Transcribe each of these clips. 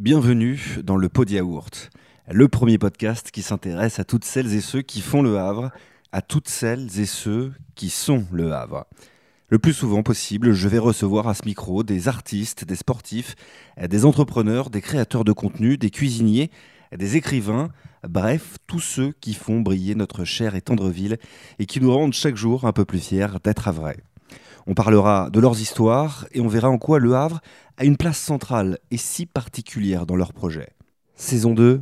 Bienvenue dans le Pod Yaourt, le premier podcast qui s'intéresse à toutes celles et ceux qui font le Havre, à toutes celles et ceux qui sont le Havre. Le plus souvent possible, je vais recevoir à ce micro des artistes, des sportifs, des entrepreneurs, des créateurs de contenu, des cuisiniers, des écrivains, bref, tous ceux qui font briller notre chère et tendre ville et qui nous rendent chaque jour un peu plus fiers d'être à vrai. On parlera de leurs histoires et on verra en quoi Le Havre a une place centrale et si particulière dans leur projet. Saison 2,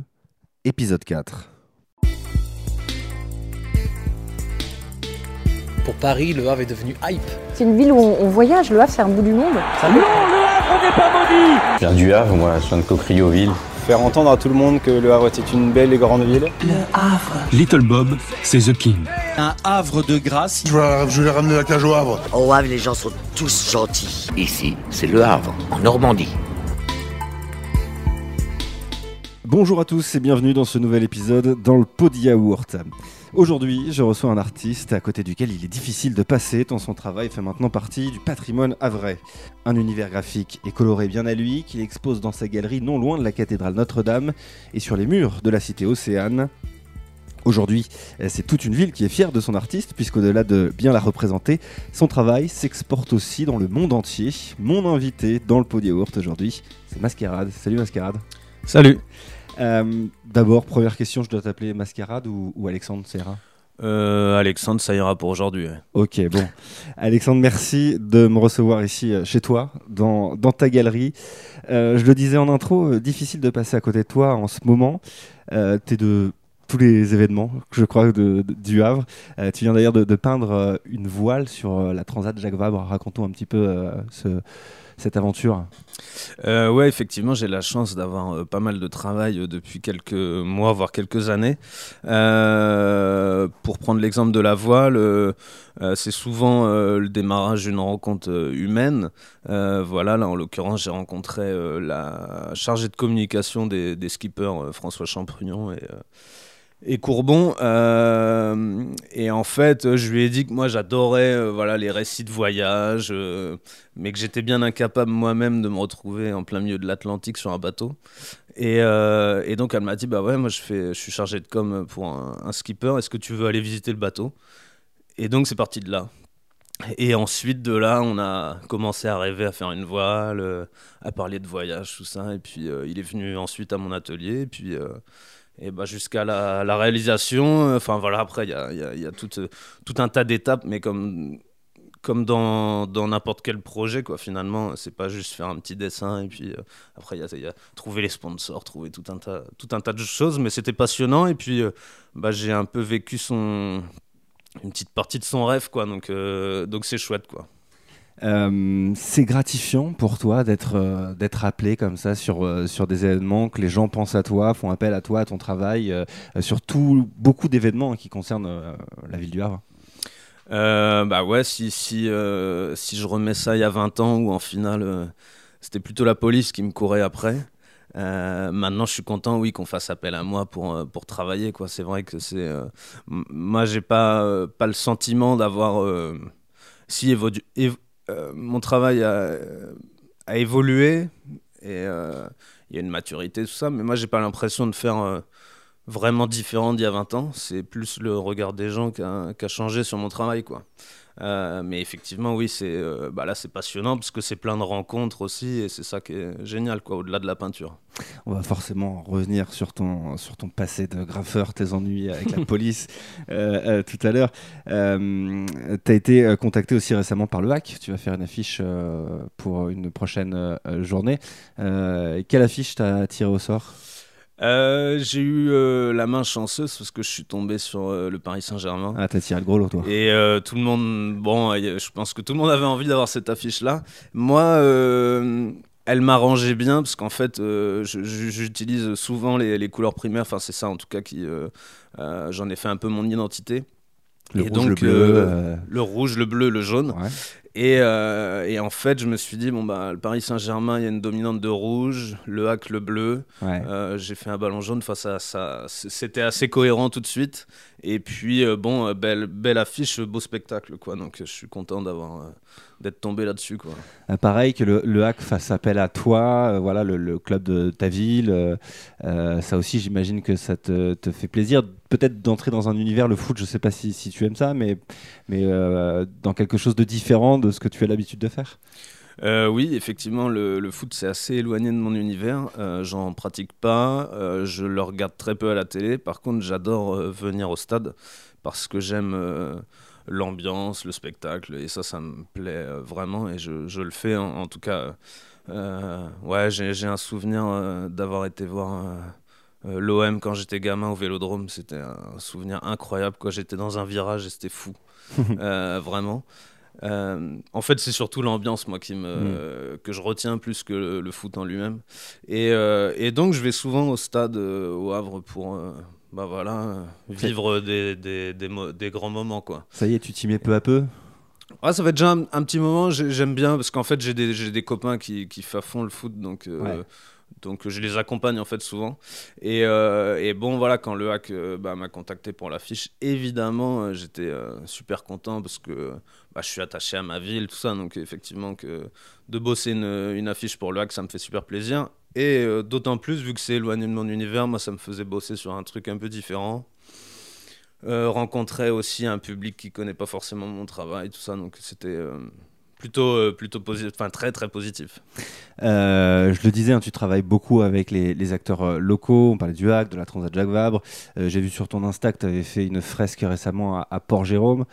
épisode 4. Pour Paris, Le Havre est devenu hype. C'est une ville où on, on voyage, Le Havre c'est un bout du monde. Je viens du Havre, moi, je viens de Cocrioville. Faire entendre à tout le monde que Le Havre était une belle et grande ville. Little Bob, c'est The King. un havre de grâce. Je vais, je vais ramener la cage au Havre. Au Havre, les gens sont tous gentils. Ici, c'est Le Havre, en Normandie. Bonjour à tous et bienvenue dans ce nouvel épisode dans le pot de yaourt. Aujourd'hui, je reçois un artiste à côté duquel il est difficile de passer tant son travail fait maintenant partie du patrimoine havrais. Un univers graphique et coloré bien à lui qu'il expose dans sa galerie non loin de la cathédrale Notre-Dame et sur les murs de la cité Océane. Aujourd'hui, c'est toute une ville qui est fière de son artiste, puisqu'au-delà de bien la représenter, son travail s'exporte aussi dans le monde entier. Mon invité dans le pot aujourd'hui, c'est Mascarade. Salut Mascarade. Salut. Euh, D'abord, première question, je dois t'appeler Mascarade ou, ou Alexandre Serra Euh, Alexandre, ça ira pour aujourd'hui. ouais. Ok, bon. Alexandre, merci de me recevoir ici euh, chez toi, dans, dans ta galerie. Euh, je le disais en intro, euh, difficile de passer à côté de toi en ce moment. Tu es de tous les événements, je crois, de, de- du Havre. Tu viens d'ailleurs de, de peindre une voile sur la Transat Jacques Vabre. Racontons un petit peu ce- cette aventure. Euh, ouais, effectivement, j'ai la chance d'avoir euh, pas mal de travail euh, depuis quelques mois, voire quelques années. Euh, pour prendre l'exemple de la voile, c'est souvent le démarrage d'une rencontre humaine. Voilà, là, en l'occurrence, j'ai rencontré la chargée de communication des, skippers, François Champrignon et, et Courbon. Euh, et en fait, je lui ai dit que moi, j'adorais euh, voilà, les récits de voyage. euh, mais que j'étais bien incapable moi-même de me retrouver en plein milieu de l'Atlantique sur un bateau. Et, donc elle m'a dit bah ouais moi je fais je suis chargé de com pour un, un skipper. Est-ce que tu veux aller visiter le bateau? Et donc c'est parti de là. Et ensuite de là on a commencé à rêver à faire une voile, à parler de voyage tout ça. Et puis il est venu ensuite à mon atelier. Et puis et bah jusqu'à la, réalisation. Enfin voilà après il y a, y y a tout, euh, tout un tas d'étapes mais comme comme dans n'importe quel projet quoi finalement c'est pas juste faire un petit dessin et puis euh, après il y y a trouver les sponsors trouver tout un tas tout un tas de choses mais c'était passionnant et puis euh, bah, j'ai un peu vécu son une petite partie de son rêve quoi donc euh, donc c'est chouette quoi Euh, c'est gratifiant pour toi d'être euh, appelé comme ça sur, euh, sur des événements, que les gens pensent à toi, font appel à toi, à ton travail, euh, euh, sur tout, beaucoup d'événements qui concernent la ville du Havre. Bah ouais, si, si, si je remets ça il y a 20 ans, où en finale, c'était plutôt la police qui me courait après. Maintenant, je suis content, oui, qu'on fasse appel à moi pour, pour travailler. quoi. C'est vrai que c'est. moi, j'ai pas, pas le sentiment d'avoir. si évo- év- euh, mon travail a, évolué et euh, il y a une maturité, tout ça, mais moi, j'ai pas l'impression de faire. euh, vraiment différent d'il y a 20 ans. C'est plus le regard des gens qui a, qui a changé sur mon travail, quoi. Euh, mais effectivement, oui, c'est euh, bah là, c'est passionnant parce que c'est plein de rencontres aussi et c'est ça qui est génial, quoi, au-delà de la peinture. On va forcément revenir sur ton, sur ton passé de graffeur, tes ennuis avec la police euh, tout à l'heure. Tu as été contacté aussi récemment par le HAC. Tu vas faire une affiche pour une prochaine journée. Quelle affiche t'as tiré au sort? Euh, j'ai eu euh, la main chanceuse parce que je suis tombé sur euh, le Paris Saint-Germain. Ah, t'as tiré le gros lot, toi. Et tout le monde, bon, je pense que tout le monde avait envie d'avoir cette affiche-là. Moi, elle m'arrangeait bien parce qu'en fait, j'utilise souvent les, les couleurs primaires. Enfin, c'est ça en tout cas qui, j'en ai fait un peu mon identité. Le Et rouge, donc, le bleu. Le rouge, le bleu, le jaune. ouais. Et, euh, et, en fait, je me suis dit, bon, bah, le Paris Saint-Germain, il y a une dominante de rouge, le hack, le bleu. Euh, j'ai fait un ballon jaune à ça. C'était assez cohérent tout de suite. Et puis, euh, bon, belle, belle affiche, beau spectacle, quoi. Donc, je suis content d'avoir d'être tombé là-dessus. Quoi. pareil que le, le, hack fasse appel à toi, voilà, le, club de ta ville. ça aussi, j'imagine que ça te, te fait plaisir. Peut-être d'entrer dans un univers, le foot, je sais pas si, si tu aimes ça, mais, mais dans quelque chose de différent de ce que tu as l'habitude de faire euh, oui, effectivement, le, foot c'est assez éloigné de mon univers. Euh, J'en pratique pas, euh, je le regarde très peu à la télé. Par contre, j'adore euh, venir au stade parce que j'aime l'ambiance, le spectacle, et ça, ça me plaît vraiment. Et je, je le fais en, tout cas. ouais, j'ai un souvenir d'avoir été voir. L'OM quand j'étais gamin au Vélodrome, c'était un souvenir incroyable. J'étais dans un virage et c'était fou, vraiment. Euh, en fait, c'est surtout l'ambiance, moi, qui me, mm. que je retiens plus que le, foot en lui-même. Et, euh, et, donc, je vais souvent au stade euh, au Havre pour bah voilà, vivre des, des, des, des, grands moments. Quoi. Ça y est, tu t'y mets peu à peu? Ah, ça fait déjà un, petit moment, j'aime bien, parce qu'en fait, j'ai des, des, copains qui, qui font le foot, donc donc je les accompagne en fait souvent. Et, euh, bon voilà, quand le hack euh, bah, m'a contacté pour l'affiche, évidemment euh, j'étais super content parce que bah, je suis attaché à ma ville, tout ça. Donc effectivement que de bosser une, une affiche pour le hack, ça me fait super plaisir. Et d'autant plus vu que c'est éloigné de mon univers, moi ça me faisait bosser sur un truc un peu différent. rencontrer aussi un public qui connaît pas forcément mon travail, tout ça. Donc c'était plutôt, euh, plutôt positif, enfin très très positif. Euh, je le disais, hein, tu travailles beaucoup avec les, acteurs euh, locaux. On parlait du HAC, de la Transat Jacques Vabre. J'ai vu sur ton Insta que tu avais fait une fresque récemment à, Port-Jérôme.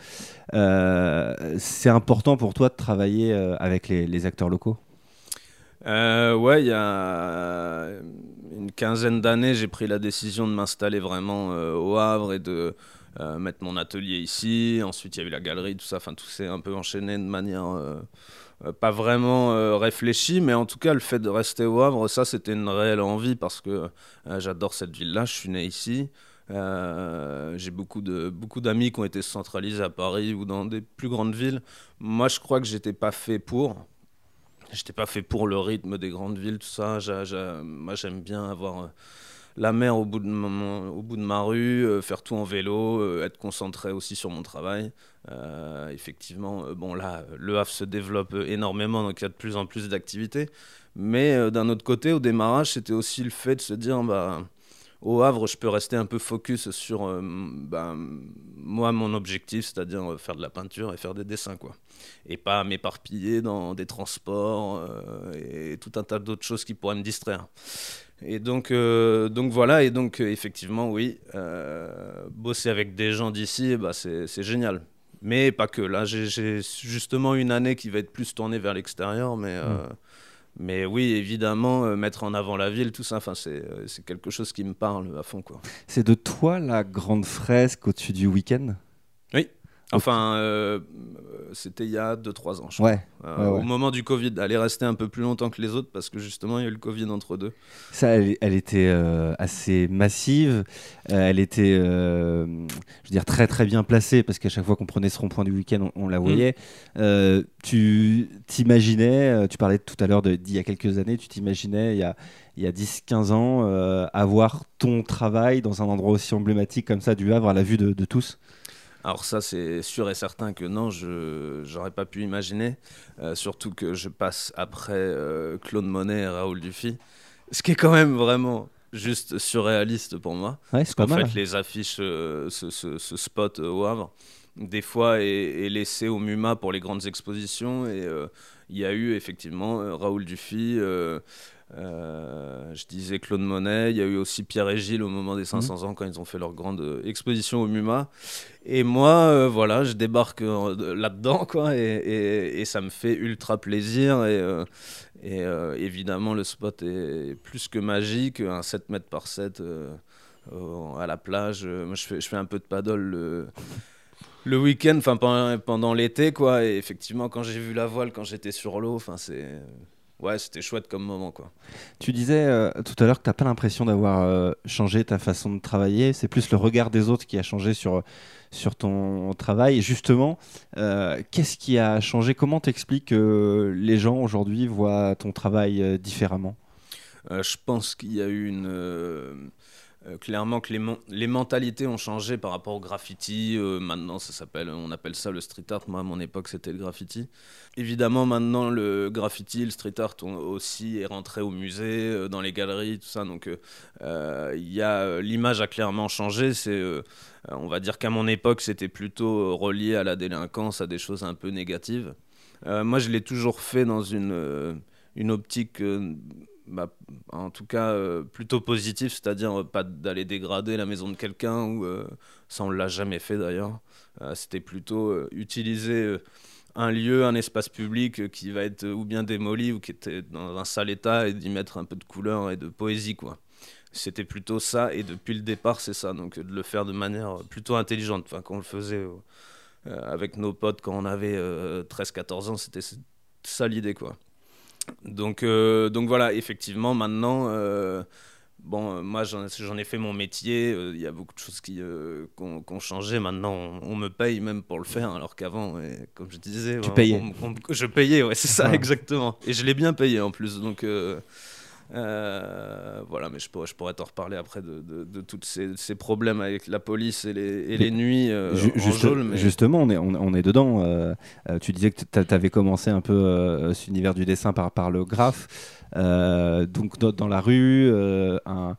C'est important pour toi de travailler avec les, acteurs locaux? Ouais, il y a une quinzaine d'années, j'ai pris la décision de m'installer vraiment au Havre et de euh, mettre mon atelier ici. Ensuite, il y a eu la galerie, tout ça. Enfin, tout s'est un peu enchaîné de manière euh, euh, pas vraiment réfléchie, mais en tout cas, le fait de rester au Havre, ça, c'était une réelle envie parce que j'adore cette ville-là. Je suis né ici. j'ai beaucoup de beaucoup d'amis qui ont été centralisés à Paris ou dans des plus grandes villes. Moi, je crois que j'étais pas fait pour. J'étais pas fait pour le rythme des grandes villes, tout ça. moi, j'aime bien avoir la mer au bout de, au bout de ma rue, euh, faire tout en vélo, euh, être concentré aussi sur mon travail. Euh, effectivement, bon là, le Havre se développe énormément, donc il y a de plus en plus d'activités. Mais d'un autre côté, au démarrage, c'était aussi le fait de se dire, bah, au Havre, je peux rester un peu focus sur bah, moi, mon objectif, c'est-à-dire faire de la peinture et faire des dessins, quoi. Et pas m'éparpiller dans des transports et tout un tas d'autres choses qui pourraient me distraire. Et donc, euh, donc voilà, et donc euh, effectivement, oui, euh, bosser avec des gens d'ici, bah, c'est génial. Mais pas que. Là, j'ai justement une année qui va être plus tournée vers l'extérieur, mais, mm. mais oui, évidemment, mettre en avant la ville, tout ça, c'est quelque chose qui me parle à fond. C'est de toi la grande fresque au-dessus du week-end? Enfin, euh, c'était il y a 2-3 ans, je crois. Euh, au moment du Covid. Elle est restée un peu plus longtemps que les autres parce que justement, il y a eu le Covid entre deux. Ça, elle, était euh, assez massive. elle était, je veux dire, très très bien placée parce qu'à chaque fois qu'on prenait ce rond-point du week-end, on, la mm. voyait. tu t'imaginais, tu parlais tout à l'heure d'il y a quelques années, tu t'imaginais il y a il y a 10-15 ans, avoir ton travail dans un endroit aussi emblématique comme ça du Havre à la vue de, de tous? Alors ça, c'est sûr et certain que non, je n'aurais pas pu imaginer. Euh, surtout que je passe après euh, Claude Monet et Raoul Dufy. Ce qui est quand même vraiment juste surréaliste pour moi. Ouais, parce qu'en fait, les affiches, euh, ce, spot au Havre, des fois est, laissé au MUMA pour les grandes expositions. Et il y a eu effectivement Raoul Dufy euh, je disais Claude Monet, il y a eu aussi Pierre et Gilles au moment des 500 mhm. ans quand ils ont fait leur grande euh, exposition au MUMA. Et moi, euh, voilà, je débarque là-dedans, quoi, et, ça me fait ultra plaisir. Et, et évidemment, le spot est plus que magique, un 7 mètres par 7 à la plage. Moi, je fais, je fais un peu de paddle le, le week-end, enfin pendant, pendant l'été, quoi. Et effectivement, quand j'ai vu la voile, quand j'étais sur l'eau, enfin c'est ouais, c'était chouette comme moment, quoi. Tu disais euh, tout à l'heure que tu n'as pas l'impression d'avoir euh, changé ta façon de travailler, c'est plus le regard des autres qui a changé sur, sur ton travail. Et justement, euh, qu'est-ce qui a changé? Comment t'expliques que les gens aujourd'hui voient ton travail différemment? Je pense qu'il y a eu une. Euh, clairement que les, les mentalités ont changé par rapport au graffiti. Euh, maintenant, ça s'appelle, on appelle ça le street art. Moi, à mon époque, c'était le graffiti. Évidemment, maintenant, le graffiti, le street art aussi est rentré au musée, euh, dans les galeries, tout ça. Donc, il l'image a clairement changé. C'est, on va dire qu'à mon époque, c'était plutôt relié à la délinquance, à des choses un peu négatives. Moi, je l'ai toujours fait dans une une optique. Bah, en tout cas euh, plutôt positif, c'est-à-dire euh, pas d'aller dégrader la maison de quelqu'un, ou euh, ça on l'a jamais fait d'ailleurs. C'était plutôt utiliser un lieu, un espace public qui va être ou bien démoli ou qui était dans un sale état et d'y mettre un peu de couleur et de poésie quoi. C'était plutôt ça et depuis le départ c'est ça, donc de le faire de manière plutôt intelligente. Enfin, quand on le faisait avec nos potes quand on avait 13-14 ans, c'était ça l'idée quoi. Donc, euh, donc voilà, effectivement, maintenant, euh, bon, euh, moi j'en ai fait mon métier, euh, il y a beaucoup de choses qui ont changé. Maintenant, on, on me paye même pour le faire, alors qu'avant, ouais, comme je disais, Tu on- payais. on- on- je payais, ouais, c'est ça, Ouais. exactement. Et je l'ai bien payé en plus, donc. Euh, voilà, mais je pourrais, je pourrais t'en reparler après de, de, de tous ces, ces problèmes avec la police et les, et les nuits euh, en mais- Justement, on est, on, on est dedans. euh, tu disais que tu avais commencé un peu cet univers du dessin par, par le graphe. Donc, dans, dans la rue, un-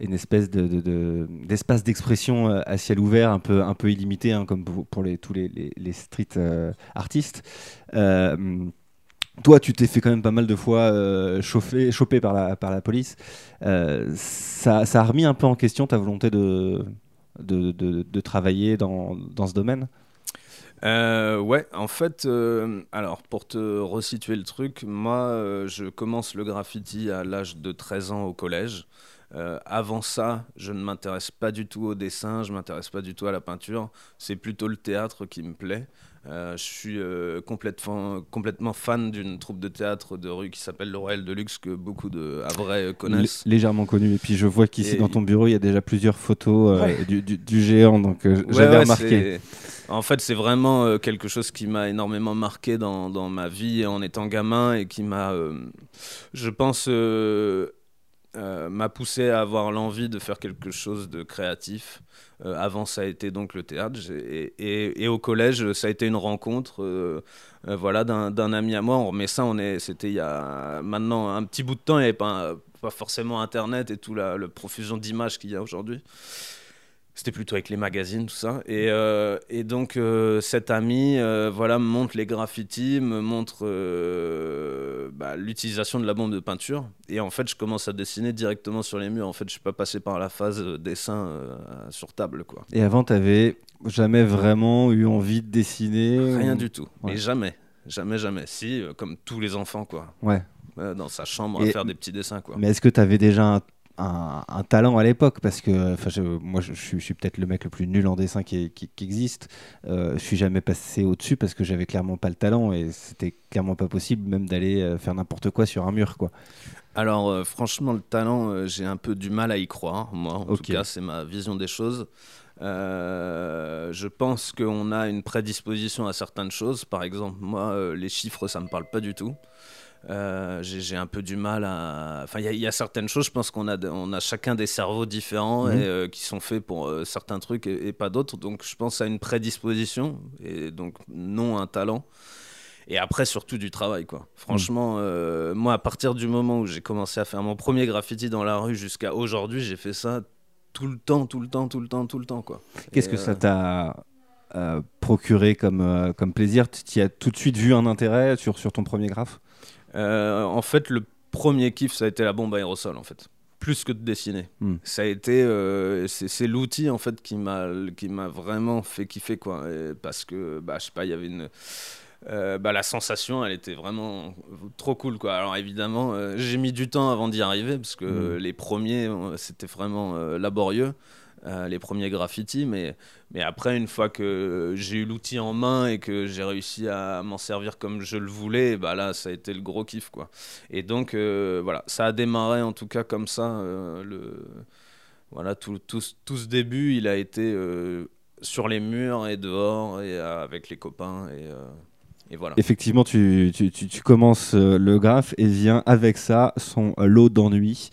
une espèce de- de- de- d'espace d'expression à ciel ouvert, un peu, un peu illimité, hein, comme pour, pour les, tous les, les, les street euh, artistes. Euh, toi, tu t'es fait quand même pas mal de fois euh, chauffer, choper par la, police. Euh, ça, a remis un peu en question ta volonté de, travailler dans, ce domaine? Euh, ouais, en fait, euh, alors pour te resituer le truc, moi je commence le graffiti à l'âge de 13 ans au collège. Avant ça, je ne m'intéresse pas du tout au dessin, je m'intéresse pas du tout à la peinture. C'est plutôt le théâtre qui me plaît. Euh, je suis euh, complètement, complètement fan d'une troupe de théâtre de rue qui s'appelle le Royal de Luxe que beaucoup de Havrais euh, connaissent. Légèrement connu. Et puis je vois qu'ici Et- dans ton bureau, il y a déjà plusieurs photos Ouais. du, du- du géant, donc j'avais remarqué. En fait, c'est vraiment quelque chose qui m'a énormément marqué dans, dans ma vie en étant gamin et qui m'a, euh, je pense, euh, euh, m'a poussé à avoir l'envie de faire quelque chose de créatif. Euh, avant, ça a été donc le théâtre. Et, et- au collège, ça a été une rencontre euh, voilà, d'un ami à moi. On remet ça, c'était il y a maintenant un petit bout de temps, il n'y avait pas, pas forcément Internet et tout la profusion d'images qu'il y a aujourd'hui. C'était plutôt avec les magazines, tout ça. Et, euh, et donc, euh, cet ami euh, voilà, me montre les graffitis, me montre euh, bah, l'utilisation de la bombe de peinture. Et en fait, je commence à dessiner directement sur les murs. En fait, je suis pas passé par la phase dessin sur table. quoi. Et avant, tu n'avais jamais vraiment eu envie de dessiner Rien ou- du tout. Ouais. Mais jamais. Jamais, jamais. Si, comme tous les enfants, quoi. Ouais. Dans sa chambre Et- à faire des petits dessins, quoi. Mais est-ce que tu avais déjà un, un- un talent à l'époque Parce que je- moi, je, je suis, peut-être le mec le plus nul en dessin qui, qui- qui existe. Euh, je suis jamais passé au-dessus parce que j'avais clairement pas le talent et c'était clairement pas possible même d'aller euh, faire n'importe quoi sur un mur. quoi. Alors, euh, franchement, le talent, euh, j'ai un peu du mal à y croire. Moi, en tout cas, c'est ma vision des choses. Je pense qu'on a une prédisposition à certaines choses. Par exemple, moi, les chiffres, ça me parle pas du tout. Euh, j'ai un peu du mal à. Enfin, il y a- il y, a certaines choses, je pense qu'on a, on a chacun des cerveaux différents Mhm. et euh, qui sont faits pour euh, certains trucs et, et pas d'autres. Donc, je pense à une prédisposition et donc non un talent. Et après, surtout du travail, quoi. Franchement, euh, moi, à partir du moment où j'ai commencé à faire mon premier graffiti dans la rue jusqu'à aujourd'hui, j'ai fait ça tout le temps, tout le temps, tout le temps, tout le temps, quoi. Qu'est-ce que ça t'a procuré comme, comme plaisir? Tu as tout de suite vu un intérêt sur, sur ton premier graphe? En fait, le premier kiff, ça a été la bombe aérosol, en fait. Plus que de dessiner. Hmm. Ça a été. euh, c'est l'outil, en fait, qui m'a qui m'a vraiment fait kiffer, quoi. Et parce que, bah, je sais pas, il y avait une. euh, bah, la sensation, elle était vraiment trop cool. Quoi. Alors évidemment, euh, j'ai mis du temps avant d'y arriver parce que Mm. les premiers, euh, c'était vraiment euh, laborieux, euh, les premiers graffitis. Mais, mais après, une fois que j'ai eu l'outil en main et que j'ai réussi à m'en servir comme je le voulais, bah là, ça a été le gros kiff. Quoi. Et donc, euh, voilà, ça a démarré en tout cas comme ça. euh, le... Voilà, tout, tout, tout ce début, il a été sur les murs et dehors et avec les copains. Et, et voilà. Effectivement, tu, tu, tu- commences le graphe et vient avec ça son lot d'ennuis.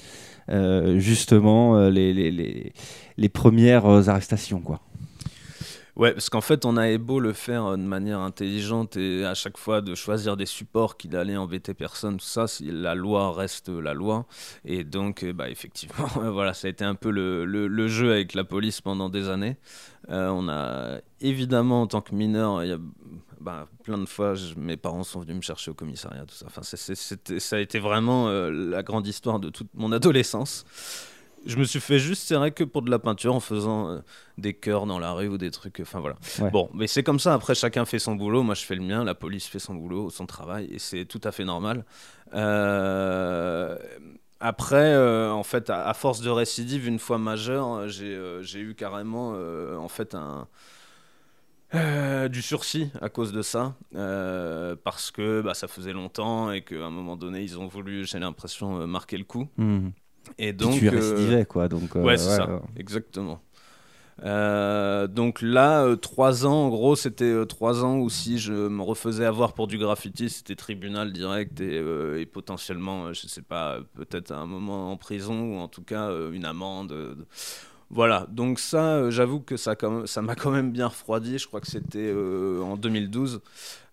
Justement, les, les, les premières euh, arrestations, quoi. Ouais, parce qu'en fait, on avait beau le faire euh, de manière intelligente et à chaque fois de choisir des supports qui allaient embêter personne, tout ça, la loi reste la loi. Et donc, euh, bah, effectivement, voilà, ça a été un peu le, jeu avec la police pendant des années. On a évidemment, en tant que mineur, il y a bah, plein de fois, mes parents sont venus me chercher au commissariat, tout ça. Enfin, ça a été vraiment la grande histoire de toute mon adolescence. Je me suis fait juste serrer que pour de la peinture en faisant euh, des cœurs dans la rue ou des trucs. Enfin voilà. Ouais. Bon, mais c'est comme ça. Après, chacun fait son boulot. Moi, je fais le mien. La police fait son boulot, son travail, et c'est tout à fait normal. Euh, Après, euh, en fait, à, à force de récidive, une fois majeur, j'ai eu carrément, en fait, un euh, du sursis à cause de ça, euh, parce que bah, ça faisait longtemps et qu'à un moment donné, ils ont voulu, j'ai l'impression, euh, marquer le coup. Mhm. Et Puis donc, tu euh, récidivais, quoi. Donc, euh, ouais, c'est ça, ouais. exactement. Euh, donc là, euh, trois ans, en gros, c'était euh, trois ans où si je me refaisais avoir pour du graffiti, c'était tribunal direct et, et potentiellement, je sais pas, peut-être un moment en prison ou en tout cas une amende. de- Voilà, donc ça, j'avoue que ça ça m'a quand même bien refroidi. Je crois que c'était en 2012.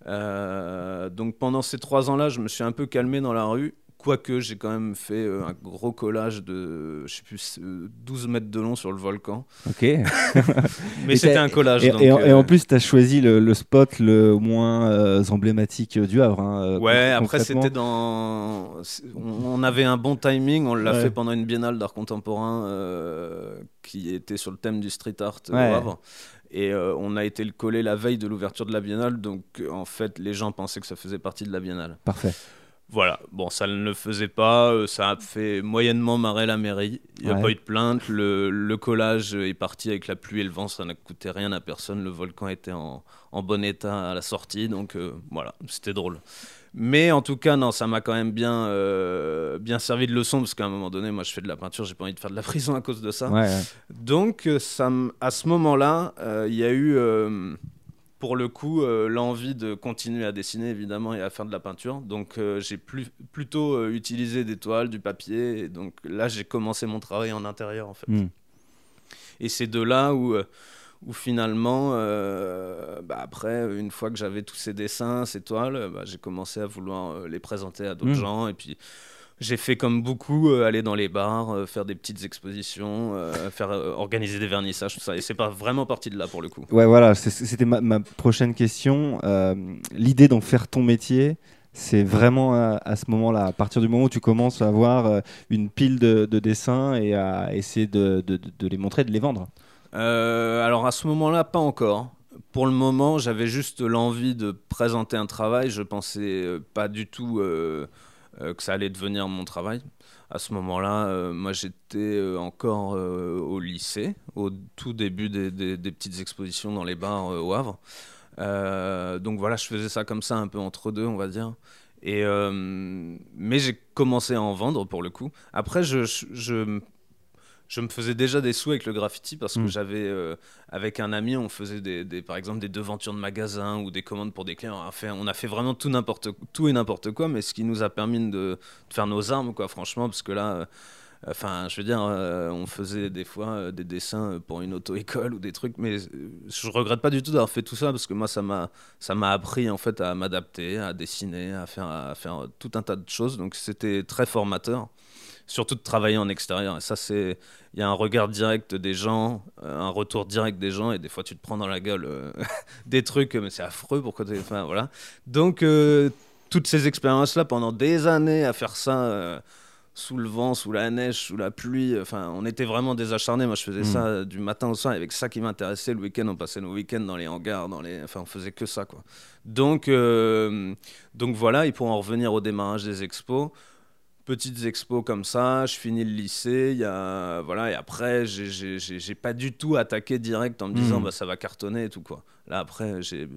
Euh, donc pendant ces trois ans-là, je me suis un peu calmé dans la rue. Quoique j'ai quand même fait euh, un gros collage de, je sais plus, euh, 12 mètres de long sur le volcan. Ok. Mais c'était un collage. Et, donc, et en, et en euh, plus, tu as choisi le, le spot le moins euh, emblématique du Havre. hein, euh, Ouais, après c'était dans. On avait un bon timing, on l'a Ouais. fait pendant une biennale d'art contemporain euh, qui était sur le thème du street art euh, Ouais. au Havre. Et euh, on a été le coller la veille de l'ouverture de la biennale, donc euh, en fait les gens pensaient que ça faisait partie de la biennale. Parfait. Voilà, bon, ça ne le faisait pas, euh, ça a fait moyennement marrer la mairie. Il n'y a Ouais. pas eu de plainte, le, le collage est parti avec la pluie et le vent, ça n'a coûté rien à personne. Le volcan était en, en bon état à la sortie, donc euh, voilà, c'était drôle. Mais en tout cas, non, ça m'a quand même bien, euh, bien servi de leçon, parce qu'à un moment donné, moi je fais de la peinture, j'ai pas envie de faire de la prison à cause de ça. Ouais, ouais. Donc, ça, à ce moment-là, euh, il y a eu, pour le coup, euh, l'envie de continuer à dessiner, évidemment, et à faire de la peinture. Donc, euh, j'ai plus, plutôt euh, utilisé des toiles, du papier. Et donc, là, j'ai commencé mon travail en intérieur, en fait. Mm. Et c'est de là où, où finalement, bah, après, une fois que j'avais tous ces dessins, ces toiles, bah, j'ai commencé à vouloir les présenter à d'autres Mm. gens. Et puis, j'ai fait comme beaucoup, euh, aller dans les bars, euh, faire des petites expositions, euh, faire organiser des vernissages, tout ça. Et c'est pas vraiment parti de là pour le coup. Ouais, voilà, c'était ma, ma prochaine question. L'idée d'en faire ton métier, c'est vraiment à, à ce moment-là, à partir du moment où tu commences à avoir une pile de, de dessins et à essayer de, de- de- de les montrer, de les vendre. Alors à ce moment-là, pas encore. Pour le moment, j'avais juste l'envie de présenter un travail. Je pensais pas du tout euh, que ça allait devenir mon travail. À ce moment-là, euh, moi j'étais euh, encore euh, au lycée, au tout début des, des- petites expositions dans les bars euh, au Havre. Euh, donc voilà, je faisais ça comme ça, un peu entre deux, on va dire. Et, euh, mais j'ai commencé à en vendre pour le coup. Après, je- je me faisais déjà des sous avec le graffiti parce que Mm. j'avais, euh, avec un ami, on faisait des, des- par exemple des devantures de magasins ou des commandes pour des clients. On a fait, on a fait vraiment tout, n'importe, tout et n'importe quoi, mais ce qui nous a permis de, de faire nos armes, quoi, franchement, parce que là. euh, Enfin, je veux dire, euh, on faisait des fois euh, des dessins pour une auto-école ou des trucs, mais je regrette pas du tout d'avoir fait tout ça parce que moi, ça m'a, ça m'a appris en fait à m'adapter, à dessiner, à faire, à faire tout un tas de choses. Donc, c'était très formateur, surtout de travailler en extérieur. Et ça, c'est, il y a un regard direct des gens, euh, un retour direct des gens, et des fois, tu te prends dans la gueule euh, des trucs, mais c'est affreux. Pourquoi t'es- Enfin, voilà. Donc, euh, toutes ces expériences-là pendant des années à faire ça. euh, sous le vent, sous la neige, sous la pluie. Enfin, on était vraiment des acharnés. Moi, je faisais Mm. ça du matin au soir. Avec ça qui m'intéressait. Le week-end, on passait nos week-ends dans les hangars, dans les. Enfin, on faisait que ça, quoi. Donc, euh, donc voilà. Et pour en revenir au démarrage des expos, petites expos comme ça. Je finis le lycée. Y a voilà. Et après, j'ai- pas du tout attaqué direct en me disant Mm. bah ça va cartonner et tout quoi. Là après, j'ai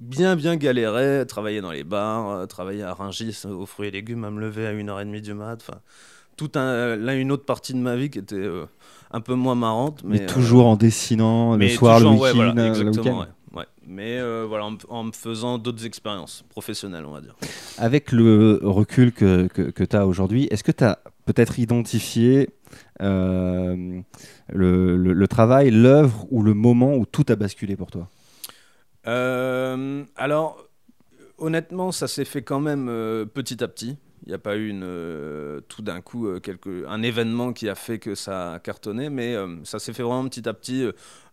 bien bien galéré, travailler dans les bars, euh, travailler à Rungis aux fruits et légumes, à me lever à 1h30 du mat, enfin tout un là une autre partie de ma vie qui était euh, un peu moins marrante Mais, mais, euh, toujours en dessinant le soir, toujours, le ouais, week-end. voilà, exactement, week-end. Ouais. Mais euh, voilà, en, me- en me faisant d'autres expériences professionnelles, on va dire. Avec le recul que, que, tu as aujourd'hui, est-ce que tu as peut-être identifié euh, le, le- le travail, l'œuvre ou le moment où tout a basculé pour toi? Euh, alors, honnêtement, ça s'est fait quand même petit à petit. Il n'y a pas eu une, tout d'un coup quelque, un événement qui a fait que ça a cartonné, mais ça s'est fait vraiment petit à petit.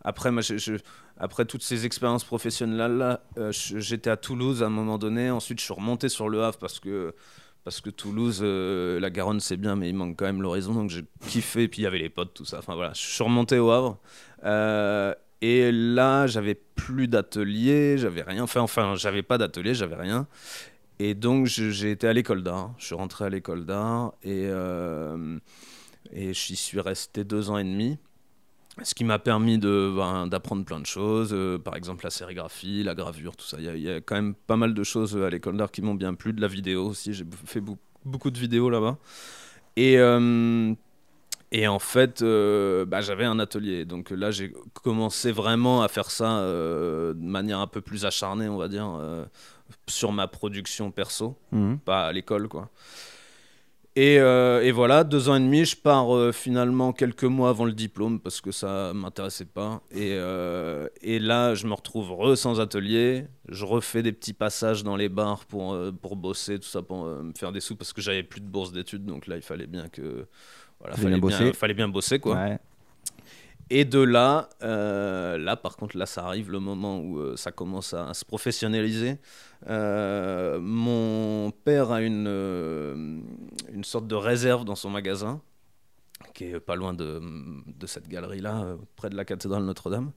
Après, moi, je- je- après toutes ces expériences professionnelles-là, euh, j'étais à Toulouse à un moment donné. Ensuite, je suis remonté sur Le Havre parce que, parce que Toulouse, euh, la Garonne, c'est bien, mais il manque quand même l'horizon. Donc, j'ai kiffé. Puis, il y avait les potes, tout ça. Enfin, voilà, je suis remonté au Havre. Euh, et là, j'avais plus d'atelier, j'avais rien. Enfin, enfin, j'avais pas d'atelier, j'avais rien. Et donc, j'ai été à l'école d'art. Je suis rentré à l'école d'art et, et j'y suis resté deux ans et demi. Ce qui m'a permis de, ben, d'apprendre plein de choses, euh, par exemple la sérigraphie, la gravure, tout ça. Il y, a- il y a quand même pas mal de choses euh, à l'école d'art qui m'ont bien plu, de la vidéo aussi. J'ai fait beaucoup de vidéos là-bas. Et, euh, et en fait, euh, bah, j'avais un atelier. Donc là, j'ai commencé vraiment à faire ça de manière un peu plus acharnée, on va dire, sur ma production perso, Mhm. pas à l'école, quoi. Et, euh, et voilà, deux ans et demi, je pars euh, finalement quelques mois avant le diplôme parce que ça m'intéressait pas. Et, euh, et là, je me retrouve re sans atelier. Je refais des petits passages dans les bars pour, pour bosser, tout ça, pour me faire des sous parce que j'avais plus de bourse d'études. Donc là, il fallait bien que. Voilà, Fallait bien bien, bosser. fallait bien bosser, quoi. Ouais. Et de là, euh, là par contre, là ça arrive le moment où euh, ça commence à, se professionnaliser. Euh, mon père a une, une sorte de réserve dans son magasin, qui est pas loin de, de cette galerie-là, près de la cathédrale Notre-Dame.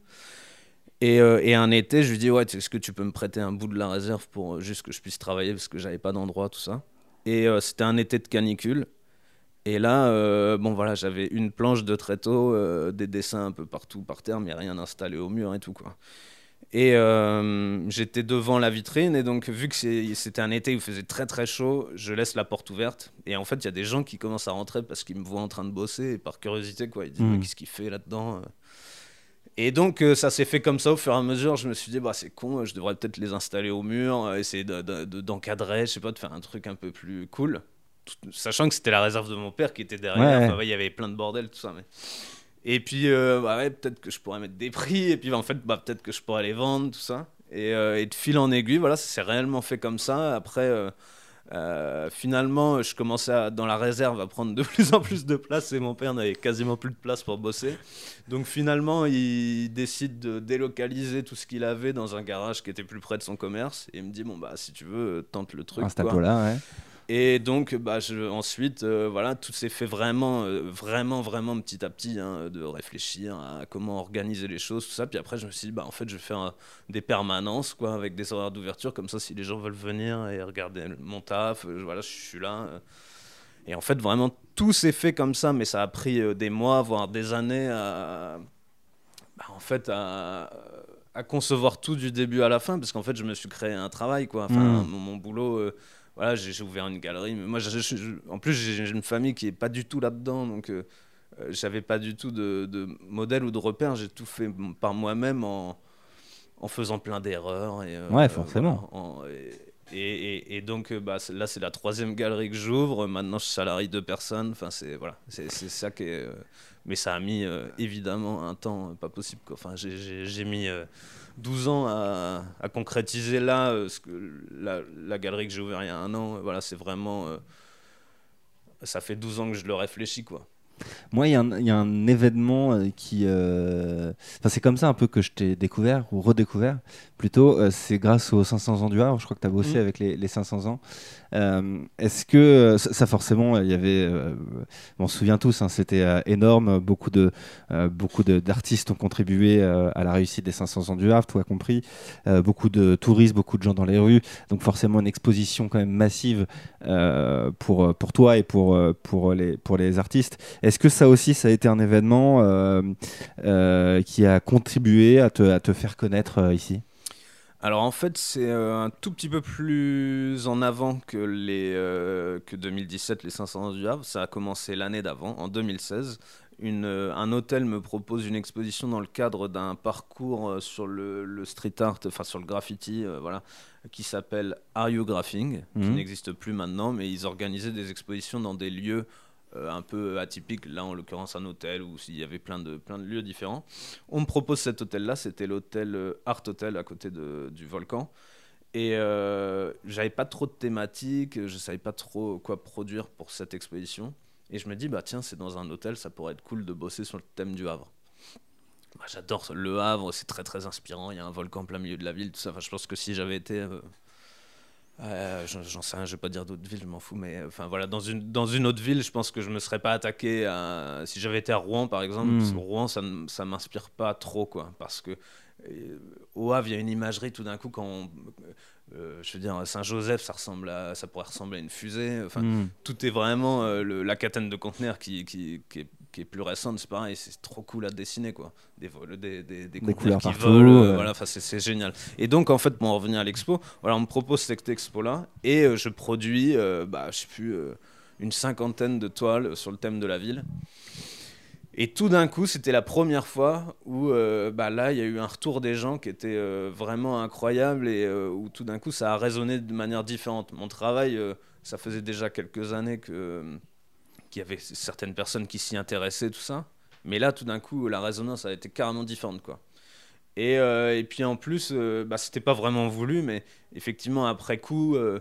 Et, et un été, je lui dis, ouais, est-ce que tu peux me prêter un bout de la réserve pour juste que je puisse travailler, parce que j'avais pas d'endroit, tout ça? Et c'était un été de canicule. Et là, euh, bon voilà, j'avais une planche de tréteau, euh, des dessins un peu partout par terre, mais rien installé au mur et tout quoi. Et euh, j'étais devant la vitrine et donc vu que c'était un été où il faisait très très chaud, je laisse la porte ouverte et en fait il y a des gens qui commencent à rentrer parce qu'ils me voient en train de bosser et par curiosité quoi, ils disent mais qu'est-ce qu'il fait là-dedans euh? Et donc euh, ça s'est fait comme ça au fur et à mesure. Je me suis dit bah c'est con, je devrais peut-être les installer au mur, euh, essayer de- de- de- d'encadrer, je sais pas, de faire un truc un peu plus cool. Tout- sachant que c'était la réserve de mon père qui était derrière. Ouais. Enfin, ouais, il y avait plein de bordel tout ça. Mais... Et puis euh, bah ouais, peut-être que je pourrais mettre des prix. Et puis en fait bah peut-être que je pourrais les vendre tout ça. Et, euh, et de fil en aiguille, voilà, ça s'est réellement fait comme ça. Après. euh, finalement, je commençais à- dans la réserve à prendre de plus en plus de place et mon père n'avait quasiment plus de place pour bosser. Donc finalement, il décide de délocaliser tout ce qu'il avait dans un garage qui était plus près de son commerce et il me dit bon bah si tu veux tente le truc. quoi. Installe-toi là, ouais. Et donc bah je, ensuite euh, voilà tout s'est fait vraiment euh, vraiment vraiment petit à petit hein, de réfléchir à comment organiser les choses tout ça. Puis après je me suis dit bah en fait je vais faire euh, des permanences quoi avec des horaires d'ouverture comme ça si les gens veulent venir et regarder mon taf euh, voilà je suis là. Et en fait, vraiment, tout s'est fait comme ça, mais ça a pris des mois, voire des années à, bah, en fait, à, à concevoir tout du début à la fin, parce qu'en fait, je me suis créé un travail, quoi. Enfin, Mm. mon, mon boulot, euh, voilà, j'ai ouvert une galerie. Mais moi, je- je- je- en plus, j'ai une famille qui est pas du tout là-dedans, donc euh, euh, j'avais pas du tout de, de modèle ou de repère. J'ai tout fait par moi-même en, en faisant plein d'erreurs. et, euh, Ouais, forcément. en- et, et- et- et donc, euh, bah, là, c'est la troisième galerie que j'ouvre. Maintenant, je salarie deux personnes. Enfin, c'est voilà, c'est ça qui est. euh, mais ça a mis euh, évidemment un temps euh, pas possible. quoi. Enfin, j'ai- mis 12 ans à, concrétiser là euh, la galerie que j'ai ouverte il y a un an. euh, Voilà, c'est vraiment. euh, ça fait 12 ans que je le réfléchis, quoi. Moi, il y, a un- il y a un événement euh, qui. euh, Enfin, c'est comme ça un peu que je t'ai découvert, ou redécouvert plutôt. euh, c'est grâce aux 500 ans du Havre. Je crois que tu as bossé Mhm. avec les, les 500 ans. Euh, Est-ce que. Ça, forcément, il y avait. on se souvient tous, hein, c'était énorme. Beaucoup de beaucoup d'artistes ont contribué à la réussite des 500 ans du Havre, toi compris. Euh, beaucoup de touristes, beaucoup de gens dans les rues. Donc, forcément, une exposition quand même massive pour, pour toi et pour, pour, les, pour les artistes. Est-ce que ça aussi, ça a été un événement euh, euh, qui a contribué à te, à te faire connaître euh, ici? Alors en fait, c'est un tout petit peu plus en avant que, les, euh, que 2017, les 500 ans du Havre. Ça a commencé l'année d'avant, en 2016. Une, euh, un hôtel me propose une exposition dans le cadre d'un parcours sur le, le street art, enfin sur le graffiti, euh, voilà, qui s'appelle Are You Graphing, qui Mhm. n'existe plus maintenant, mais ils organisaient des expositions dans des lieux euh, un peu atypiques, là en l'occurrence un hôtel où il y avait plein de, plein de lieux différents. On me propose cet hôtel-là, c'était l'hôtel euh, Art Hotel à côté de- du volcan. Et euh, j'avais pas trop de thématiques, je savais pas trop quoi produire pour cette exposition. Et je me dis, bah tiens, c'est dans un hôtel, ça pourrait être cool de bosser sur le thème du Havre. J'adore le Havre, c'est très très inspirant. Il y a un volcan plein milieu de la ville, tout ça. Enfin, je pense que si j'avais été. euh, euh, j'en sais rien, je vais pas dire d'autres villes, je m'en fous, mais enfin voilà, dans une, dans une autre ville, je pense que je me serais pas attaqué à. Si j'avais été à Rouen par exemple, Mm. parce que Rouen ça, ne- ça m'inspire pas trop, quoi, parce que euh, au Havre, il y a une imagerie tout d'un coup quand on- euh, je veux dire, Saint-Joseph, ça, ressemble à, ça pourrait ressembler à une fusée. Enfin, Mm. tout est vraiment euh, le- la catène de conteneurs qui, qui, qui est, qui est plus récente, c'est pareil, c'est trop cool à dessiner, quoi. Des, vol- des, des, couleurs qui partout, volent, euh, voilà, c'est- génial. Et donc, en fait, pour en revenir à l'expo, voilà, on me propose cette expo-là et euh, je produis, euh, bah, je sais plus, euh, une cinquantaine de toiles sur le thème de la ville. Et tout d'un coup, c'était la première fois où bah là, il y a eu un retour des gens qui était vraiment incroyable et où tout d'un coup, ça a résonné de manière différente. Mon travail, ça faisait déjà quelques années que qu'il y avait certaines personnes qui s'y intéressaient, tout ça. Mais là, tout d'un coup, la résonance a été carrément différente, quoi. Et, euh, et puis en plus, euh, bah, c'était pas vraiment voulu, mais effectivement, après coup, euh,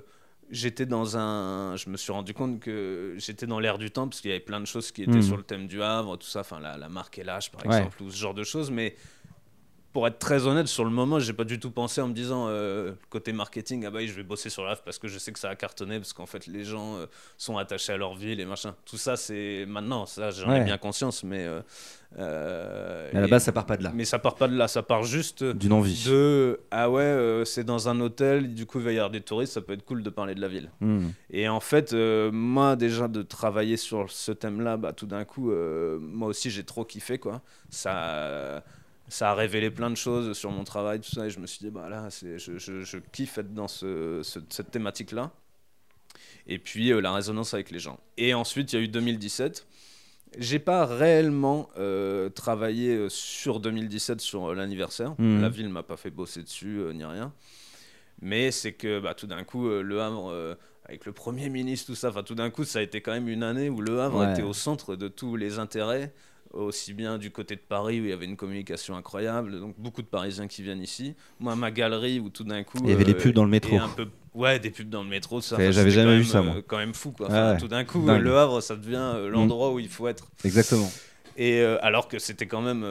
j'étais dans un. Je me suis rendu compte que j'étais dans l'air du temps, parce qu'il y avait plein de choses qui étaient Mhm. sur le thème du Havre, tout ça, enfin la, la marque et l'âge, par Ouais. exemple, ou ce genre de choses. Mais pour être très honnête, sur le moment, j'ai pas du tout pensé en me disant, euh, côté marketing, ah bah je vais bosser sur Havre parce que je sais que ça a cartonné, parce qu'en fait, les gens euh, sont attachés à leur ville et machin. Tout ça, c'est maintenant, ça, j'en ai bien conscience, mais. euh, euh, Mais à la base, ça part pas de là. mais ça part pas de là, ça part juste D'une envie. de ah ouais, euh, c'est dans un hôtel, du coup il va y avoir des touristes, ça peut être cool de parler de la ville. Mm. Et en fait, euh, moi déjà de travailler sur ce thème-là, bah, tout d'un coup, euh, moi aussi j'ai trop kiffé quoi. Ça, ça a révélé plein de choses sur mon travail, tout ça, et je me suis dit bah là, je, je, je kiffe être dans ce, ce- cette thématique-là. Et puis euh, la résonance avec les gens. Et ensuite, il y a eu 2017. J'ai pas réellement euh, travaillé euh, sur 2017 sur l'anniversaire. Mhm. La ville m'a pas fait bosser dessus euh, ni rien. Mais c'est que bah, tout d'un coup, Le Havre, avec le Premier ministre, tout ça, enfin tout d'un coup, ça a été quand même une année où Le Havre Ouais. était au centre de tous les intérêts, aussi bien du côté de Paris où il y avait une communication incroyable, donc beaucoup de Parisiens qui viennent ici. Moi, ma galerie où tout d'un coup. Il y avait des euh, pubs dans le métro. et un peu- Ouais, des pubs dans le métro, ça. Enfin, j'avais jamais vu ça, moi. euh, quand même fou, quoi. Ouais. Tout d'un coup, Dingue. euh, Le Havre, ça devient euh, l'endroit où il faut être. Exactement. Et euh, alors que c'était quand même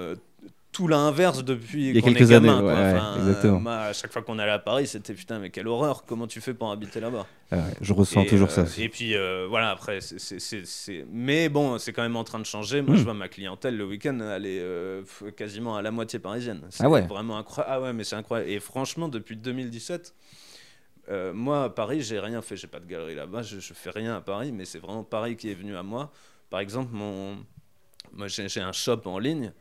tout l'inverse depuis Il y a quelques gamin. années, ouais, euh, à chaque fois qu'on allait à Paris, c'était putain, mais quelle horreur, comment tu fais pour habiter là-bas? Ah ouais, je ressens Et, toujours euh, ça aussi. Et puis euh, voilà, après, c'est- mais bon, c'est quand même en train de changer. Moi, Mm. je vois ma clientèle le week-end, elle est euh, quasiment à la moitié parisienne. C'est Ah ouais. vraiment incroyable. Ah ouais, mais c'est incroyable. Et franchement, depuis 2017. euh, moi, à Paris, j'ai rien fait. J'ai pas de galerie là-bas. Je, je fais rien à Paris, mais c'est vraiment Paris qui est venu à moi. Par exemple, mon, j'ai un shop en ligne.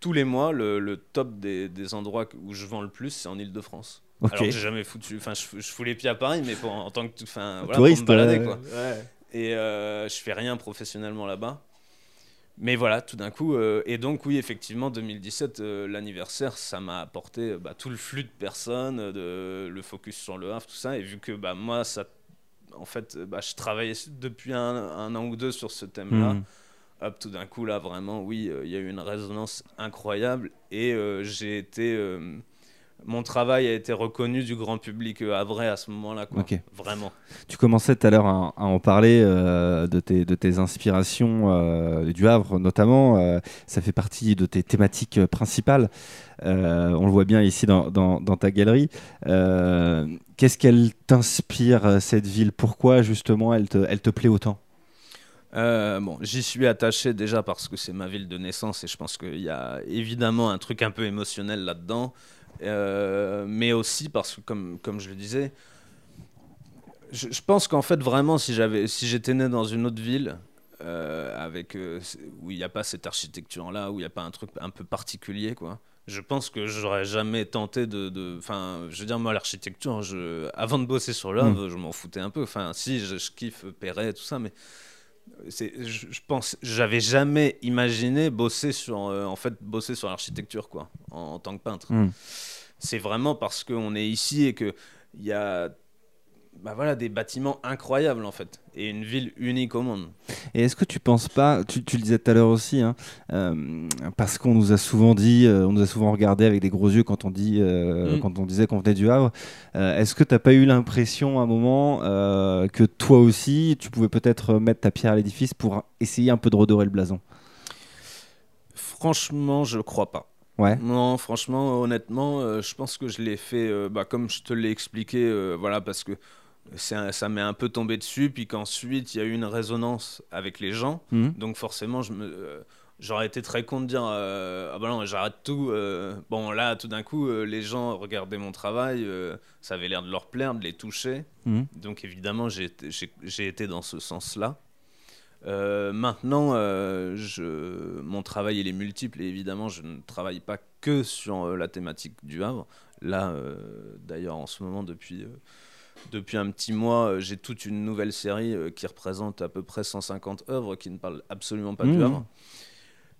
Tous les mois, le, le top des, des endroits où je vends le plus, c'est en Ile-de-France. Alors j'ai jamais foutu. Enfin, je, je fous les pieds à Paris, mais pour, en tant que. Enfin, voilà, Touriste, pour me balader, ouais. quoi. Et euh, je fais rien professionnellement là-bas. Mais voilà, tout d'un coup. euh, et donc, oui, effectivement, 2017, euh, l'anniversaire, ça m'a apporté euh, bah, tout le flux de personnes, de, le focus sur le Havre, tout ça. Et vu que bah, moi, ça, en fait, bah, je travaillais depuis un, un an ou deux sur ce thème-là. Mm. Hop, tout d'un coup, là, vraiment, oui, euh, il y a eu une résonance incroyable. Et euh, j'ai été. euh, mon travail a été reconnu du grand public à vrai à ce moment-là. Quoi. Vraiment. Tu commençais tout à l'heure à, à en parler de, tes, de tes inspirations du Havre notamment. ça fait partie de tes thématiques principales. Euh, on le voit bien ici dans, dans- dans ta galerie. Euh, Qu'est-ce qu'elle t'inspire, cette ville? Pourquoi justement elle te, elle te plaît autant? Euh, bon, j'y suis attaché déjà parce que c'est ma ville de naissance et je pense qu'il y a évidemment un truc un peu émotionnel là-dedans. Euh, mais aussi parce que, comme, comme je le disais, je, je pense qu'en fait, vraiment, si j'avais, si j'étais né dans une autre ville, euh, avec, où il n'y a pas cette architecture-là, où il n'y a pas un truc un peu particulier, quoi. Je pense que j'aurais jamais tenté de, enfin, je veux dire moi l'architecture, je, avant de bosser sur l'œuvre, je m'en foutais un peu. Enfin, si je, je kiffe Perret et tout ça, mais je, je pense, j'avais jamais imaginé bosser sur, euh, en fait, bosser sur l'architecture, quoi, en, en tant que peintre. Mm. C'est vraiment parce qu'on est ici et que il y a, bah voilà, des bâtiments incroyables en fait, et une ville unique au monde. Et est-ce que tu penses pas, tu, tu le disais tout à l'heure aussi, hein, euh, parce qu'on nous a souvent dit, euh, on nous a souvent regardé avec des gros yeux quand on, dit, euh, Mm. quand on disait qu'on venait du Havre, est-ce que tu n'as pas eu l'impression à un moment que toi aussi, tu pouvais peut-être mettre ta pierre à l'édifice pour essayer un peu de redorer le blason? Franchement, je crois pas. Ouais. Non, franchement, honnêtement, je pense que je l'ai fait, bah, comme je te l'ai expliqué, voilà, parce que ça m'est un peu tombé dessus, puis qu'ensuite il y a eu une résonance avec les gens, Mhm. donc forcément, je me, euh, j'aurais été très con de dire, euh, ah bah non, j'arrête tout. euh. bon, là, tout d'un coup, les gens regardaient mon travail, ça avait l'air de leur plaire, de les toucher, Mhm. donc évidemment, j'ai été- j'ai j'ai été dans ce sens-là. Maintenant, je, mon travail il est multiple et évidemment je ne travaille pas que sur la thématique du Havre. Là, d'ailleurs, en ce moment, depuis, depuis un petit mois, euh, j'ai toute une nouvelle série euh, qui représente à peu près 150 œuvres qui ne parlent absolument pas Mmh. du Havre.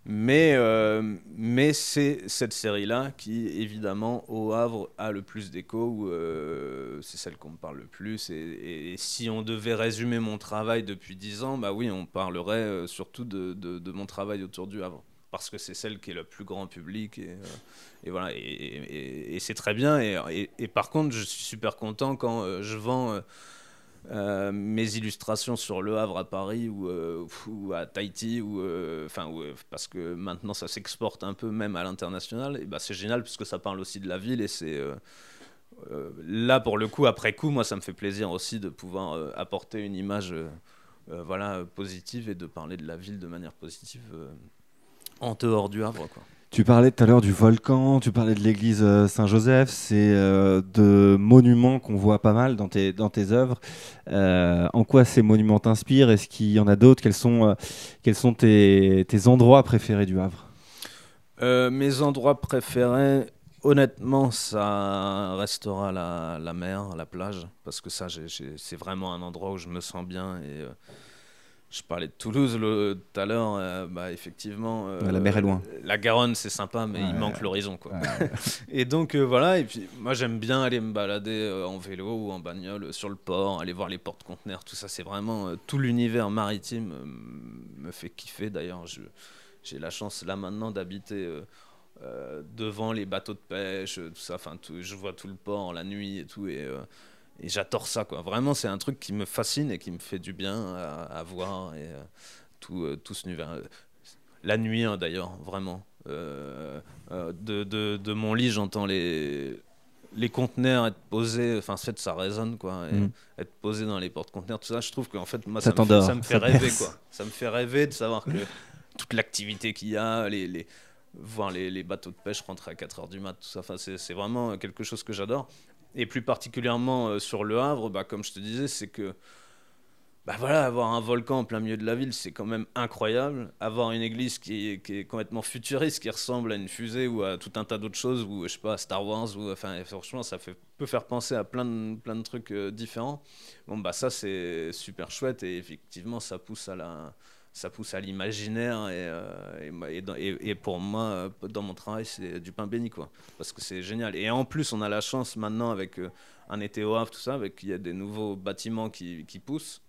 Mais, euh, mais c'est cette série-là qui, évidemment, au Havre, a le plus d'écho, euh, c'est celle qu'on me parle le plus. Et, et- et si on devait résumer mon travail depuis 10 ans, bah oui, on parlerait surtout de, de- de mon travail autour du Havre. Parce que c'est celle qui est le plus grand public. Et, euh, voilà, et, c'est très bien. Et, par contre, je suis super content quand euh, je vends. euh, mes illustrations sur Le Havre à Paris ou, à Tahiti ou enfin parce que maintenant ça s'exporte un peu même à l'international et bah c'est génial puisque ça parle aussi de la ville et c'est là pour le coup après coup moi ça me fait plaisir aussi de pouvoir apporter une image voilà positive et de parler de la ville de manière positive en dehors du Havre quoi. Tu parlais tout à l'heure du volcan, tu parlais de l'église euh, Saint-Joseph, c'est euh, de monuments qu'on voit pas mal dans tes, dans tes œuvres. Euh, en quoi ces monuments t'inspirent? Est-ce qu'il y en a d'autres? Quels sont, euh, quels sont tes, tes endroits préférés du Havre? Euh, mes endroits préférés, honnêtement, ça restera la, la mer, la plage, parce que ça, c'est vraiment un endroit où je me sens bien. Et euh, je parlais de Toulouse tout à l'heure, euh, bah, effectivement. euh, la mer est loin. La Garonne, c'est sympa, mais il Ouais. manque l'horizon, quoi. et donc euh, voilà, et puis moi j'aime bien aller me balader euh, en vélo ou en bagnole sur le port, aller voir les portes conteneurs, tout ça, c'est vraiment tout l'univers maritime me fait kiffer. D'ailleurs, j'ai la chance là maintenant d'habiter devant les bateaux de pêche, tout ça. Enfin, tout- je vois tout le port la nuit et tout, et, et j'adore ça, quoi. Vraiment, c'est un truc qui me fascine et qui me fait du bien à, à voir et euh, tout, euh, tout ce univers. La nuit, hein, d'ailleurs, vraiment. Euh, de, de, de mon lit, j'entends les, les conteneurs être posés, enfin, en fait, ça résonne, quoi. Et Mm. Être posé dans les portes-conteneurs, tout ça, je trouve qu'en fait, moi, Ça ça, me fait, ça me fait ça rêver, quoi. Ça me fait rêver de savoir que toute l'activité qu'il y a, les, les, voir les, les bateaux de pêche rentrer à 4h du mat, tout ça, enfin, c'est vraiment quelque chose que j'adore. Et plus particulièrement euh, sur Le Havre, bah, comme je te disais, c'est que bah voilà, avoir un volcan en plein milieu de la ville, c'est quand même incroyable. Avoir une église qui est, complètement futuriste, qui ressemble à une fusée ou à tout un tas d'autres choses, ou je sais pas, à Star Wars, ou enfin, franchement, ça peut faire penser à plein de, plein de trucs euh, différents. Bon, bah ça, c'est super chouette et effectivement, ça pousse à la. Ça pousse à l'imaginaire et, euh, et pour moi, euh, dans mon travail, c'est du pain béni, quoi. Parce que c'est génial. Et en plus, on a la chance maintenant avec euh, un été au Havre, tout ça, avec il y a des nouveaux bâtiments qui, qui poussent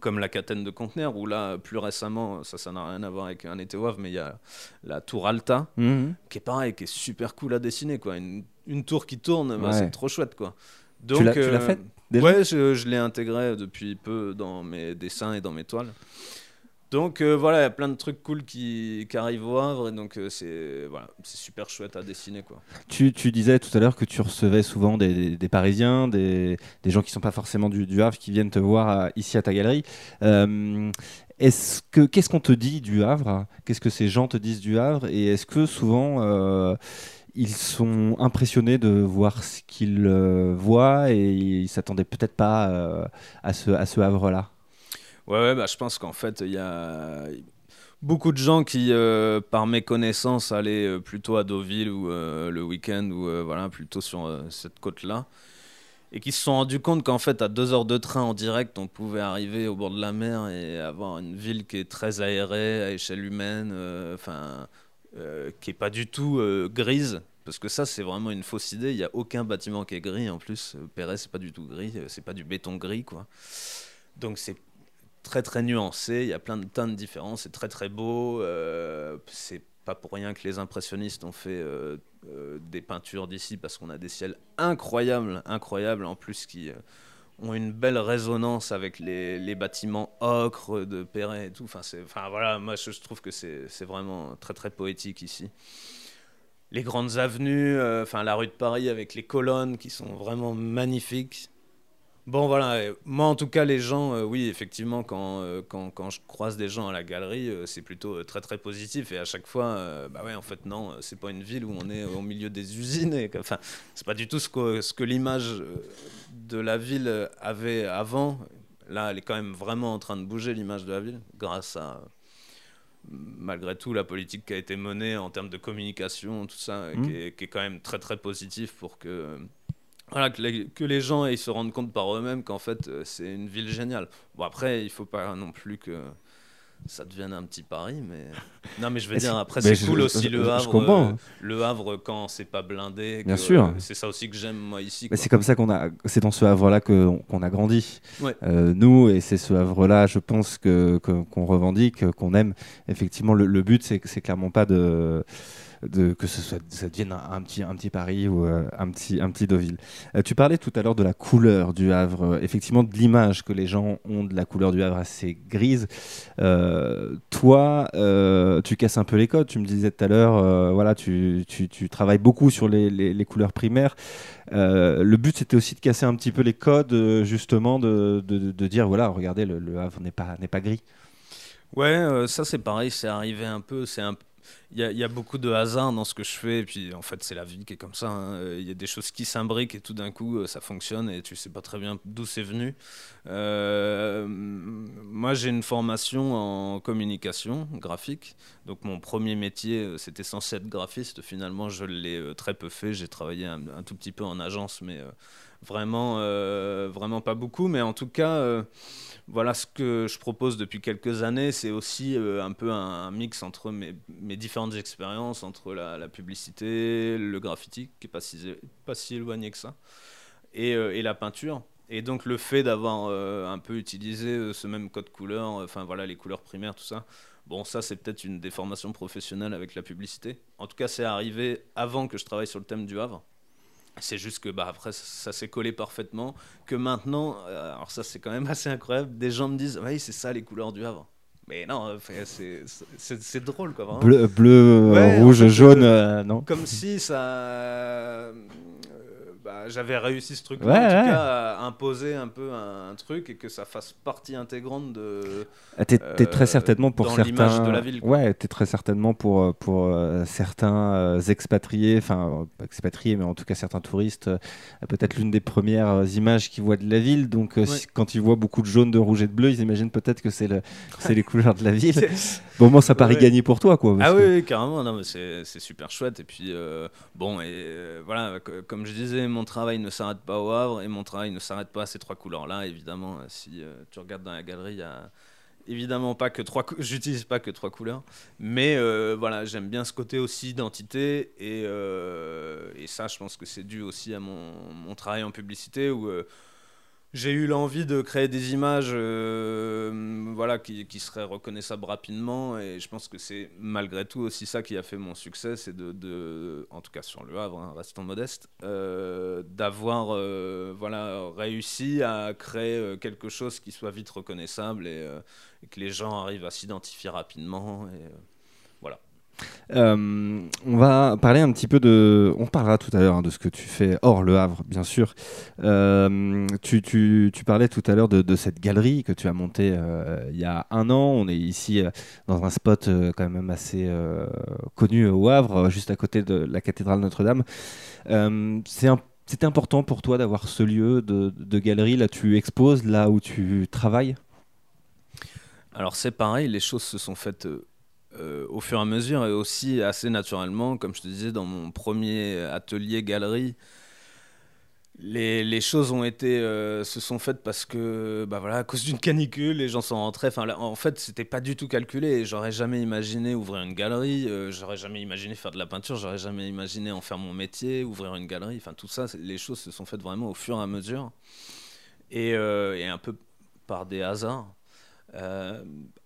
comme la catène de conteneurs, où là, plus récemment, ça, ça n'a rien à voir avec un été au Havre, mais il y a la tour Alta, Mhm. qui est pareil, qui est super cool à dessiner, quoi. Une, une tour qui tourne, bah, Ouais. c'est trop chouette quoi. Donc, tu l'as tu l'as euh, fait déjà? Ouais, je, je l'ai intégré depuis peu dans mes dessins et dans mes toiles. Donc euh, voilà, il y a plein de trucs cool qui, arrivent au Havre et donc euh, c'est super chouette à dessiner quoi. Tu, disais tout à l'heure que tu recevais souvent des, Parisiens, des, gens qui sont pas forcément du, Havre, qui viennent te voir à- ici à ta galerie. Euh, est-ce que qu'est-ce qu'on te dit du Havre? Qu'est-ce que ces gens te disent du Havre? Et est-ce que souvent euh, ils sont impressionnés de voir ce qu'ils euh, voient et ils s'attendaient peut-être pas euh, à ce, à ce Havre-là? Ouais, bah, je pense qu'en fait, il y a beaucoup de gens qui, euh, par méconnaissance, allaient euh, plutôt à Deauville ou euh, le week-end ou voilà, plutôt sur cette côte-là. Et qui se sont rendus compte qu'en fait, à deux heures de train en direct, on pouvait arriver au bord de la mer et avoir une ville qui est très aérée, à échelle humaine, enfin, qui est pas du tout grise. Parce que ça, c'est vraiment une fausse idée. Il n'y a aucun bâtiment qui est gris en plus. Perret, c'est pas du tout gris. C'est pas du béton gris, quoi. Donc, c'est très très nuancé, il y a plein de teintes différentes, c'est très très beau. euh, c'est pas pour rien que les impressionnistes ont fait euh, euh, des peintures d'ici parce qu'on a des ciels incroyables, incroyables en plus qui euh, ont une belle résonance avec les, bâtiments ocre de Perret et tout. Enfin, voilà, moi je, je trouve que c'est, vraiment très très poétique ici. Les grandes avenues, enfin la rue de Paris avec les colonnes qui sont vraiment magnifiques. Bon voilà, euh, moi en tout cas les gens, euh, oui effectivement quand, euh, quand, quand je croise des gens à la galerie, euh, c'est plutôt très très positif et à chaque fois, bah ouais en fait non, c'est pas une ville où on est au milieu des usines, et, enfin c'est pas du tout ce que, ce que l'image de la ville avait avant. Là elle est quand même vraiment en train de bouger l'image de la ville grâce à malgré tout la politique qui a été menée en termes de communication, tout ça, Mhm. qui, est, qui est quand même très très positif pour que voilà, que les, que les gens aillent se rendre compte par eux-mêmes qu'en fait, euh, c'est une ville géniale. Bon, après, il faut pas non plus que ça devienne un petit Paris, mais... Non, mais je veux dire, après, c'est cool je- aussi je- le je Havre. comprends. euh, le Havre, quand c'est pas blindé. Bien que, sûr. euh, c'est ça aussi que j'aime, moi, ici. Mais c'est comme ça qu'on a, c'est dans ce Havre-là que- qu'on a grandi. Ouais. Euh, nous, et c'est ce Havre-là, je pense que que- qu'on revendique, qu'on aime. Effectivement, le, le but, c'est c'est clairement pas de, que ça devienne un, petit, un petit Paris ou euh, un petit, un petit Deauville. Euh, tu parlais tout à l'heure de la couleur du Havre, euh, effectivement de l'image que les gens ont de la couleur du Havre assez grise. Toi, tu casses un peu les codes. Tu me disais tout à l'heure, voilà, tu, tu, travailles beaucoup sur les, les- couleurs primaires. Le but, c'était aussi de casser un petit peu les codes, justement, de, de- de dire, voilà, regardez, le, Havre n'est pas, pas gris. Ouais, ça c'est pareil, c'est arrivé un peu, c'est un y, a- il y a beaucoup de hasard dans ce que je fais, et puis en fait c'est la vie qui est comme ça. hein. Il y a des choses qui s'imbriquent et tout d'un coup euh, ça fonctionne et tu sais pas très bien d'où c'est venu. Euh, moi j'ai une formation en communication graphique, donc mon premier métier euh, c'était censé être graphiste. Finalement je l'ai très peu fait, j'ai travaillé un, tout petit peu en agence, mais vraiment, euh, vraiment pas beaucoup. Mais en tout cas. euh, voilà ce que je propose depuis quelques années, c'est aussi euh, un peu un, mix entre mes, différentes expériences, entre la, publicité, le graffiti, qui n'est pas si, éloigné que ça, et, la peinture. Et donc le fait d'avoir un peu utilisé ce même code couleur, enfin voilà les couleurs primaires, tout ça, bon ça c'est peut-être une déformation professionnelle avec la publicité. En tout cas c'est arrivé avant que je travaille sur le thème du Havre. C'est juste que bah, après ça, ça s'est collé parfaitement. Que maintenant, euh, alors ça c'est quand même assez incroyable, des gens me disent oui c'est ça les couleurs du Havre. Mais non, euh, c'est- drôle quoi. Vraiment. Bleu, bleu, Ouais, euh, en rouge, fait, jaune, euh, non Comme si ça. Bah, J'avais réussi ce truc-là, Ouais, en tout ouais. cas, à imposer un peu un, un truc et que ça fasse partie intégrante de. Ah, T'es très euh, certainement pour certains. de la ville, quoi. Ouais, t'es très certainement pour euh, pour euh, certains euh, expatriés, enfin pas expatriés, mais en tout cas certains touristes. peut-être l'une des premières images qu'ils voient de la ville. Donc Ouais. si- quand ils voient beaucoup de jaune, de rouge et de bleu, ils imaginent peut-être que c'est le c'est les couleurs de la ville. Bon, moi ça paraît gagné pour toi, quoi. Ah que- oui, carrément, non, mais c'est super chouette. Et puis, bon, et voilà, co- comme je disais, mon travail ne s'arrête pas au Havre et mon travail ne s'arrête pas à ces trois couleurs-là. Évidemment, euh, si euh, tu regardes dans la galerie, il y a évidemment pas que trois j'utilise pas que trois couleurs mais euh, voilà j'aime bien ce côté aussi identité et, ça je pense que c'est dû aussi à mon, mon travail en publicité où j'ai eu l'envie de créer des images euh, voilà, qui, seraient reconnaissables rapidement et je pense que c'est malgré tout aussi ça qui a fait mon succès, c'est de, de, en tout cas sur le Havre, hein, restons modestes, euh, d'avoir euh, voilà, réussi à créer quelque chose qui soit vite reconnaissable et, que les gens arrivent à s'identifier rapidement. Euh, on va parler un petit peu de. On parlera tout à l'heure hein, de ce que tu fais hors Le Havre, bien sûr. Euh, tu, parlais tout à l'heure de, cette galerie que tu as montée euh, il y a un an. On est ici dans un spot quand même assez connu au Havre, juste à côté de la cathédrale Notre-Dame. C'est c'était important pour toi d'avoir ce lieu de, galerie Là, tu exposes là où tu travailles? Alors, c'est pareil, les choses se sont faites au fur et à mesure et aussi assez naturellement, comme je te disais, dans mon premier atelier galerie, les, choses ont été, euh, se sont faites parce que, bah voilà, à cause d'une canicule, les gens sont rentrés. Enfin, en fait, c'était pas du tout calculé. J'aurais jamais imaginé ouvrir une galerie, euh, j'aurais jamais imaginé faire de la peinture, j'aurais jamais imaginé en faire mon métier, ouvrir une galerie. Enfin, tout ça, les choses se sont faites vraiment au fur et à mesure et un peu par des hasards. Euh,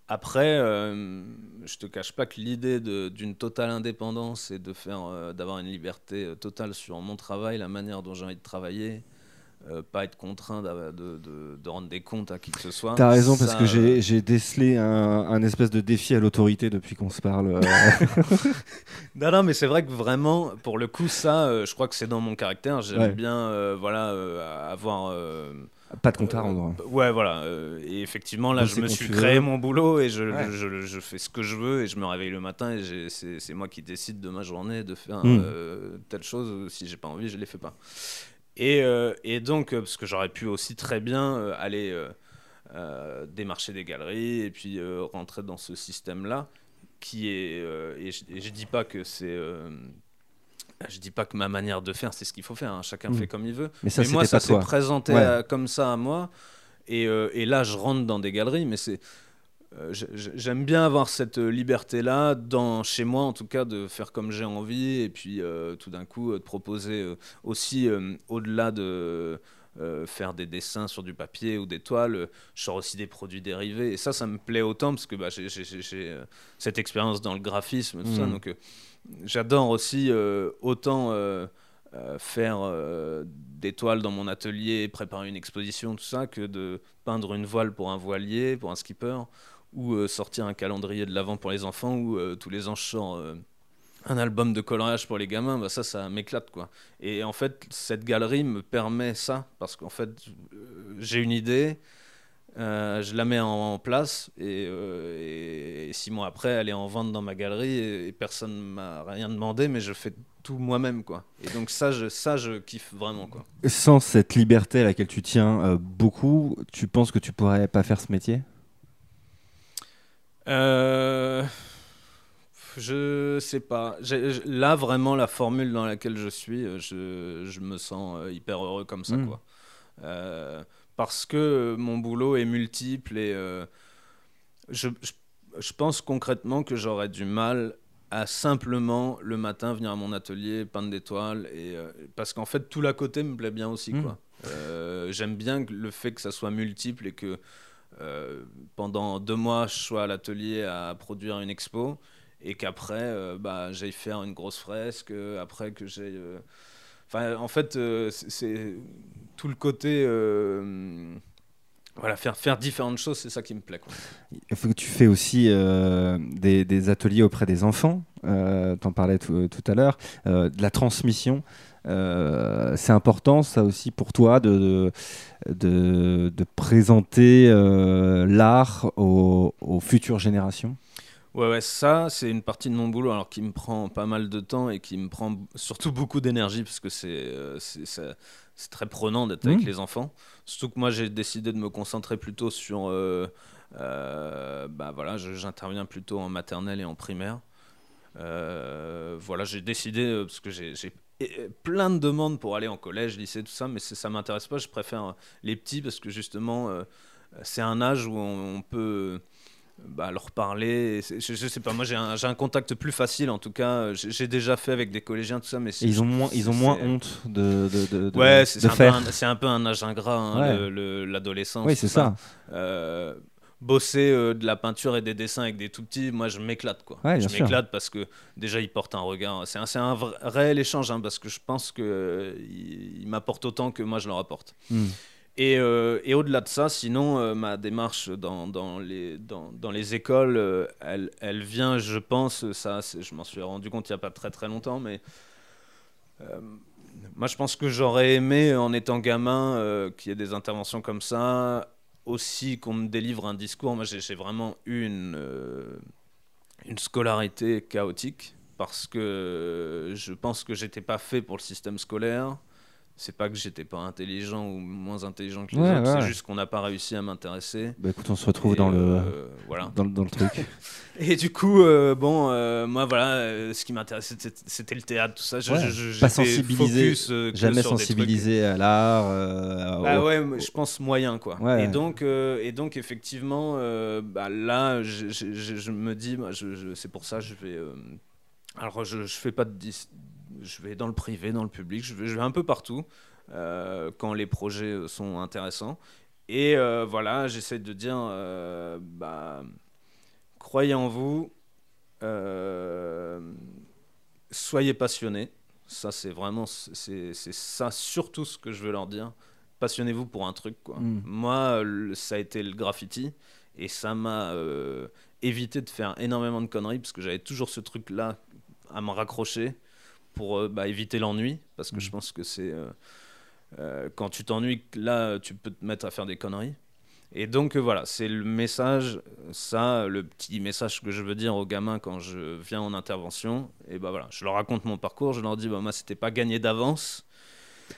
après, euh, je te cache pas que l'idée d'une totale indépendance et de faire, euh, d'avoir une liberté euh, totale sur mon travail, la manière dont j'ai envie de travailler, pas être contraint de, de, de, rendre des comptes à qui que ce soit. T'as raison parce que j'ai décelé un, un, espèce de défi à l'autorité depuis qu'on se parle. non, non, mais c'est vrai que vraiment, pour le coup, ça, je crois que c'est dans mon caractère. J'aime bien, voilà, avoir pas de compte à rendre. Euh, ouais, voilà. Euh, et effectivement, là, je me suis créé mon boulot et je, je, je, fais ce que je veux et je me réveille le matin et c'est moi qui décide de ma journée de faire hmm. euh, telle chose. Si j'ai pas envie, je les fais pas. Et, et donc, parce que j'aurais pu aussi très bien aller démarcher des galeries et puis rentrer dans ce système-là qui est. et, je, je dis pas que c'est je dis pas que ma manière de faire, c'est ce qu'il faut faire. Hein. Chacun mm. fait comme il veut. Mais, moi, ça s'est présenté comme ça à moi. Et, euh, et, là, je rentre dans des galeries, mais c'est. Euh, j'aime bien avoir cette liberté-là, dans, chez moi en tout cas, de faire comme j'ai envie, et puis euh, tout d'un coup de proposer aussi, au-delà de faire des dessins sur du papier ou des toiles, je sors aussi des produits dérivés, et ça, ça me plaît autant, parce que bah, j'ai cette expérience dans le graphisme, tout ça, mm. donc j'adore aussi euh, autant euh, euh, faire des toiles dans mon atelier, préparer une exposition, tout ça, que de peindre une voile pour un voilier, pour un skipper, ou sortir un calendrier de l'avant pour les enfants, ou tous les ans je sors un album de coloriage pour les gamins, bah ça, ça m'éclate quoi. Et en fait, cette galerie me permet ça parce qu'en fait, j'ai une idée, euh, je la mets en, place euh, et, six mois après, elle est en vente dans ma galerie et, personne ne m'a rien demandé, mais je fais tout moi-même quoi. Et donc ça, je, ça, je kiffe vraiment quoi. Sans cette liberté à laquelle tu tiens euh, beaucoup, tu penses que tu pourrais pas faire ce métier? Je sais pas. Là, vraiment, la formule dans laquelle je suis, je, je me sens hyper heureux comme ça, mmh. quoi parce que mon boulot est multiple et euh, je, je, pense concrètement que j'aurais du mal à simplement le matin venir à mon atelier peindre des toiles et euh, parce qu'en fait tout l'à côté me plaît bien aussi mmh. quoi. Euh, j'aime bien le fait que ça soit multiple et que pendant deux mois je sois à l'atelier à produire une expo et qu'après bah, j'aille faire une grosse fresque après que j'aille Enfin, en fait, euh, c'est tout le côté. Euh, voilà, faire, faire différentes choses, c'est ça qui me plaît. Il faut que tu fais aussi euh, des, ateliers auprès des enfants, euh, tu en parlais tout, à l'heure, de la transmission. c'est important, ça aussi, pour toi, de, de, présenter l'art aux futures générations? Ouais, ouais, ça, c'est une partie de mon boulot alors qui me prend pas mal de temps et qui me prend surtout beaucoup d'énergie parce que c'est euh, c'est très prenant d'être avec mmh. les enfants. Surtout que moi, j'ai décidé de me concentrer plutôt sur. Euh, euh, bah voilà, j'interviens plutôt en maternelle et en primaire. voilà, j'ai décidé, parce que j'ai plein de demandes pour aller en collège, lycée, tout ça, mais ça m'intéresse pas. Je préfère les petits parce que justement, c'est un âge où on peut bah, leur parler. Je, je, sais pas, moi j'ai un, un, contact plus facile en tout cas. J'ai déjà fait avec des collégiens, tout ça, mais ils ont moins, ils ont moins honte de, de, de ouais, c'est un, un, peu un âge ingrat, hein, l'adolescence. Oui, c'est ça. Euh, bosser euh, de la peinture et des dessins avec des tout petits, moi je m'éclate quoi. je m'éclate parce que déjà ils portent un regard. C'est un, un réel échange hein, parce que je pense qu'ils euh, ils m'apportent autant que moi je leur apporte. Hmm. Et, euh, et au-delà de ça, sinon, ma démarche dans, dans, les, dans, les écoles, elle, elle, vient, je pense, ça, je m'en suis rendu compte il n'y a pas très très longtemps, mais moi je pense que j'aurais aimé, en étant gamin, qu'il y ait des interventions comme ça, aussi qu'on me délivre un discours. Moi, j'ai vraiment eu une, euh, une scolarité chaotique parce que je pense que j'étais pas fait pour le système scolaire c'est pas que j'étais pas intelligent ou moins intelligent que les autres, c'est juste qu'on n'a pas réussi à m'intéresser. Bah écoute, on se retrouve dans, le, euh, voilà. dans, dans, le truc. et du coup, euh, bon, euh, moi voilà, ce qui m'intéressait c'était le théâtre, tout ça. Je, je, pas sensibilisé, jamais sensibilisé à l'art. bah ouais, je pense moyen quoi. Et donc, et donc effectivement, bah, là, je, me dis, bah, c'est pour ça je vais. alors je, je fais pas de je vais dans le privé, dans le public, je vais, je vais un peu partout euh, quand les projets sont intéressants. Et euh, voilà, j'essaie de dire, euh, bah, croyez en vous, soyez passionnés. Ça, c'est vraiment, c'est ça surtout ce que je veux leur dire. Passionnez-vous pour un truc. Quoi. Mm. Moi, ça a été le graffiti et ça m'a évité de faire énormément de conneries parce que j'avais toujours ce truc-là à me raccrocher pour euh, bah, éviter l'ennui, parce que je mm. pense que c'est euh, euh, quand tu t'ennuies, là, tu peux te mettre à faire des conneries. Et donc voilà, c'est le message, ça, le petit message que je veux dire aux gamins quand je viens en intervention. Et bah voilà, je leur raconte mon parcours, je leur dis, bah moi, c'était pas gagné d'avance.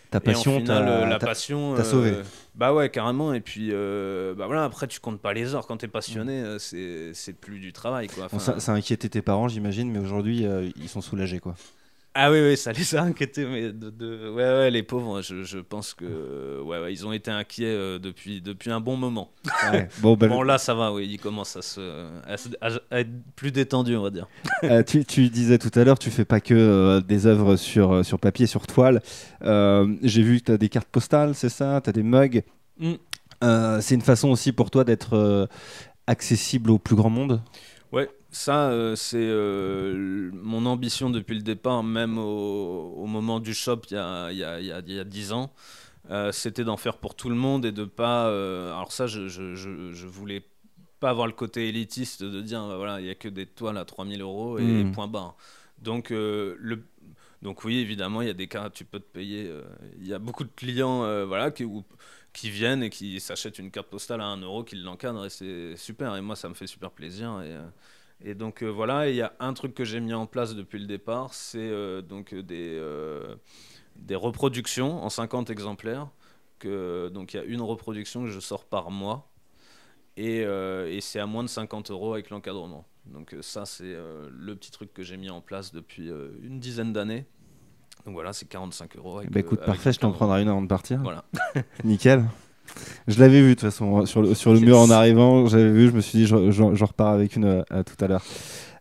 Ta passion, la passion, t'as sauvé. bah ouais, carrément. Et puis, bah voilà, après, tu comptes pas les heures. Quand t'es passionné, mm. c'est plus du travail, quoi. ça, ça, a inquiété tes parents, j'imagine, mais aujourd'hui, ils sont soulagés, quoi. Ah oui, oui, ça les a inquiétés, mais de, Ouais, ouais, les pauvres, je, je pense que ouais, ouais, ils ont été inquiets euh, depuis, depuis un bon moment. bon, ben, bon, là, ça va, oui, ils commencent à, se, à, être plus détendus, on va dire. Euh, tu, tu, disais tout à l'heure, tu fais pas que euh, des œuvres sur, sur papier, sur toile. J'ai vu que tu as des cartes postales, c'est ça? Tu as des mugs? Mm. c'est une façon aussi pour toi d'être accessible au plus grand monde? Ouais, ça, euh, c'est euh, mon ambition depuis le départ, même au, moment du shop il y a, il y a, il y a, 10 ans. Euh, c'était d'en faire pour tout le monde et de pas. alors, ça, je, je, je, voulais pas avoir le côté élitiste de dire bah voilà, il n'y a que des toiles à 3000 euros et hmm. point barre. Donc, le, donc, oui, évidemment, il y a des cas, tu peux te payer. Il y a beaucoup de clients voilà, qui, qui viennent et qui s'achètent une carte postale à 1 euro, qui l'encadrent et c'est super. Et moi, ça me fait super plaisir. Et, et donc euh, voilà, il y a un truc que j'ai mis en place depuis le départ, c'est euh, donc des, euh, des reproductions en 50 exemplaires. Que, donc il y a une reproduction que je sors par mois et, et c'est à moins de 50 euros avec l'encadrement. Donc ça c'est le petit truc que j'ai mis en place depuis une dizaine d'années. Donc voilà, c'est 45 euros. bah écoute, parfait, je t'en prendrai une avant de partir. Voilà. Nickel. Je l'avais vu de toute façon sur le, sur le mur en arrivant. J'avais vu, je me suis dit, j'en repars avec une euh, à, tout à l'heure.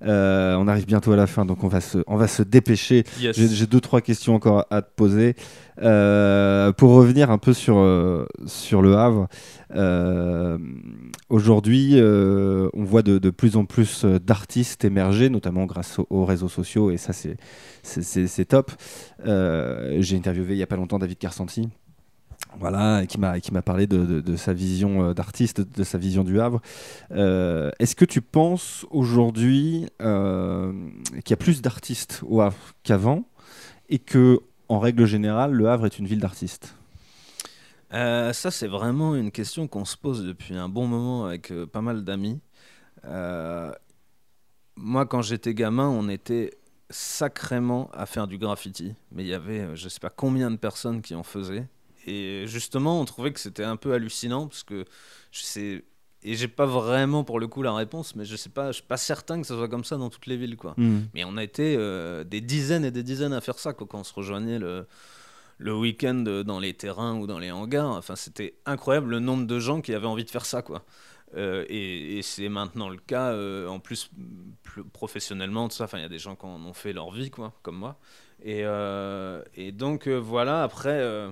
Euh, on arrive bientôt à la fin, donc on va se, on va se dépêcher. J'ai deux, trois questions encore à te poser. Euh, pour revenir un peu sur, sur le Havre, aujourd'hui, on voit de, de, plus en plus d'artistes émerger, notamment grâce aux, aux, réseaux sociaux, et ça, c'est top. J'ai interviewé il n'y a pas longtemps David Carsanti voilà, qui m'a qui m'a parlé de, sa vision euh, d'artiste, de sa vision du Havre. Euh, est-ce que tu penses aujourd'hui euh, qu'il y a plus d'artistes au Havre qu'avant et que, en règle générale, le Havre est une ville d'artistes? Ça, c'est vraiment une question qu'on se pose depuis un bon moment avec pas mal d'amis. moi, quand j'étais gamin, on était sacrément à faire du graffiti, mais il y avait, je sais pas combien de personnes qui en faisaient. Et justement, on trouvait que c'était un peu hallucinant parce que je sais et j'ai pas vraiment pour le coup la réponse, mais je sais pas, je suis pas certain que ça soit comme ça dans toutes les villes, quoi. Hmm. Mais on a été euh, des dizaines et des dizaines à faire ça, quoi, quand on se rejoignait le, le week-end dans les terrains ou dans les hangars. Enfin, c'était incroyable le nombre de gens qui avaient envie de faire ça, quoi. Euh, et, et c'est maintenant le cas, euh, en plus plus professionnellement, tout ça. Enfin, il y a des gens qui en ont fait leur vie, quoi, comme moi. Et, euh, et donc euh, voilà. Après, euh,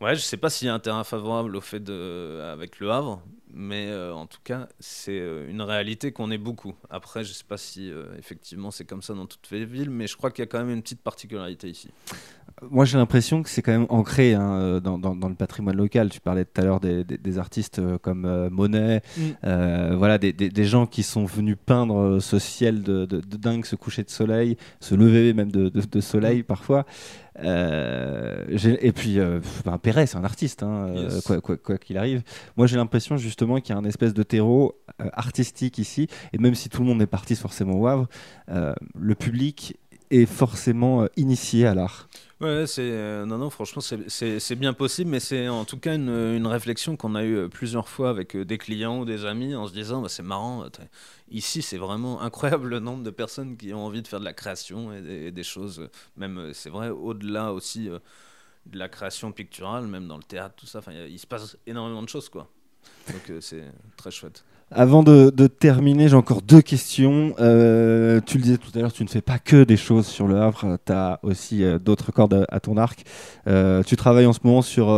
ouais, je sais pas s'il y a un terrain favorable au fait de avec le Havre, mais euh, en tout cas, c'est euh, une réalité qu'on est beaucoup. Après, je sais pas si euh, effectivement c'est comme ça dans toutes les villes, mais je crois qu'il y a quand même une petite particularité ici. Moi, j'ai l'impression que c'est quand même ancré hein, dans, dans- dans le patrimoine local. Tu parlais tout à l'heure des, des- des artistes comme euh, Monet, Mm. euh, voilà, des, des- des gens qui sont venus peindre ce ciel de, de- de dingue, ce coucher de soleil, ce lever même de, de- de soleil Mm. parfois. Euh, et puis, euh, ben, Perret, c'est un artiste, hein, Yes. quoi quoi- quoi qu'il arrive. Moi, j'ai l'impression justement qu'il y a un espèce de terreau euh, artistique ici. Et même si tout le monde n'est parti forcément au Havre, euh, le public est forcément euh, initié à l'art. Ouais, non non franchement c'est- bien possible mais c'est en tout cas une, réflexion qu'on a eue plusieurs fois avec des clients ou des amis en se disant bah, c'est marrant ici c'est vraiment incroyable le nombre de personnes qui ont envie de faire de la création et des, choses même c'est vrai au-delà aussi de la création picturale même dans le théâtre tout ça il se passe énormément de choses quoi donc euh, c'est très chouette Avant de, terminer, j'ai encore deux questions. Euh, tu le disais tout à l'heure, tu ne fais pas que des choses sur le Havre, tu as aussi euh, d'autres cordes à, ton arc. Tu travailles en ce moment sur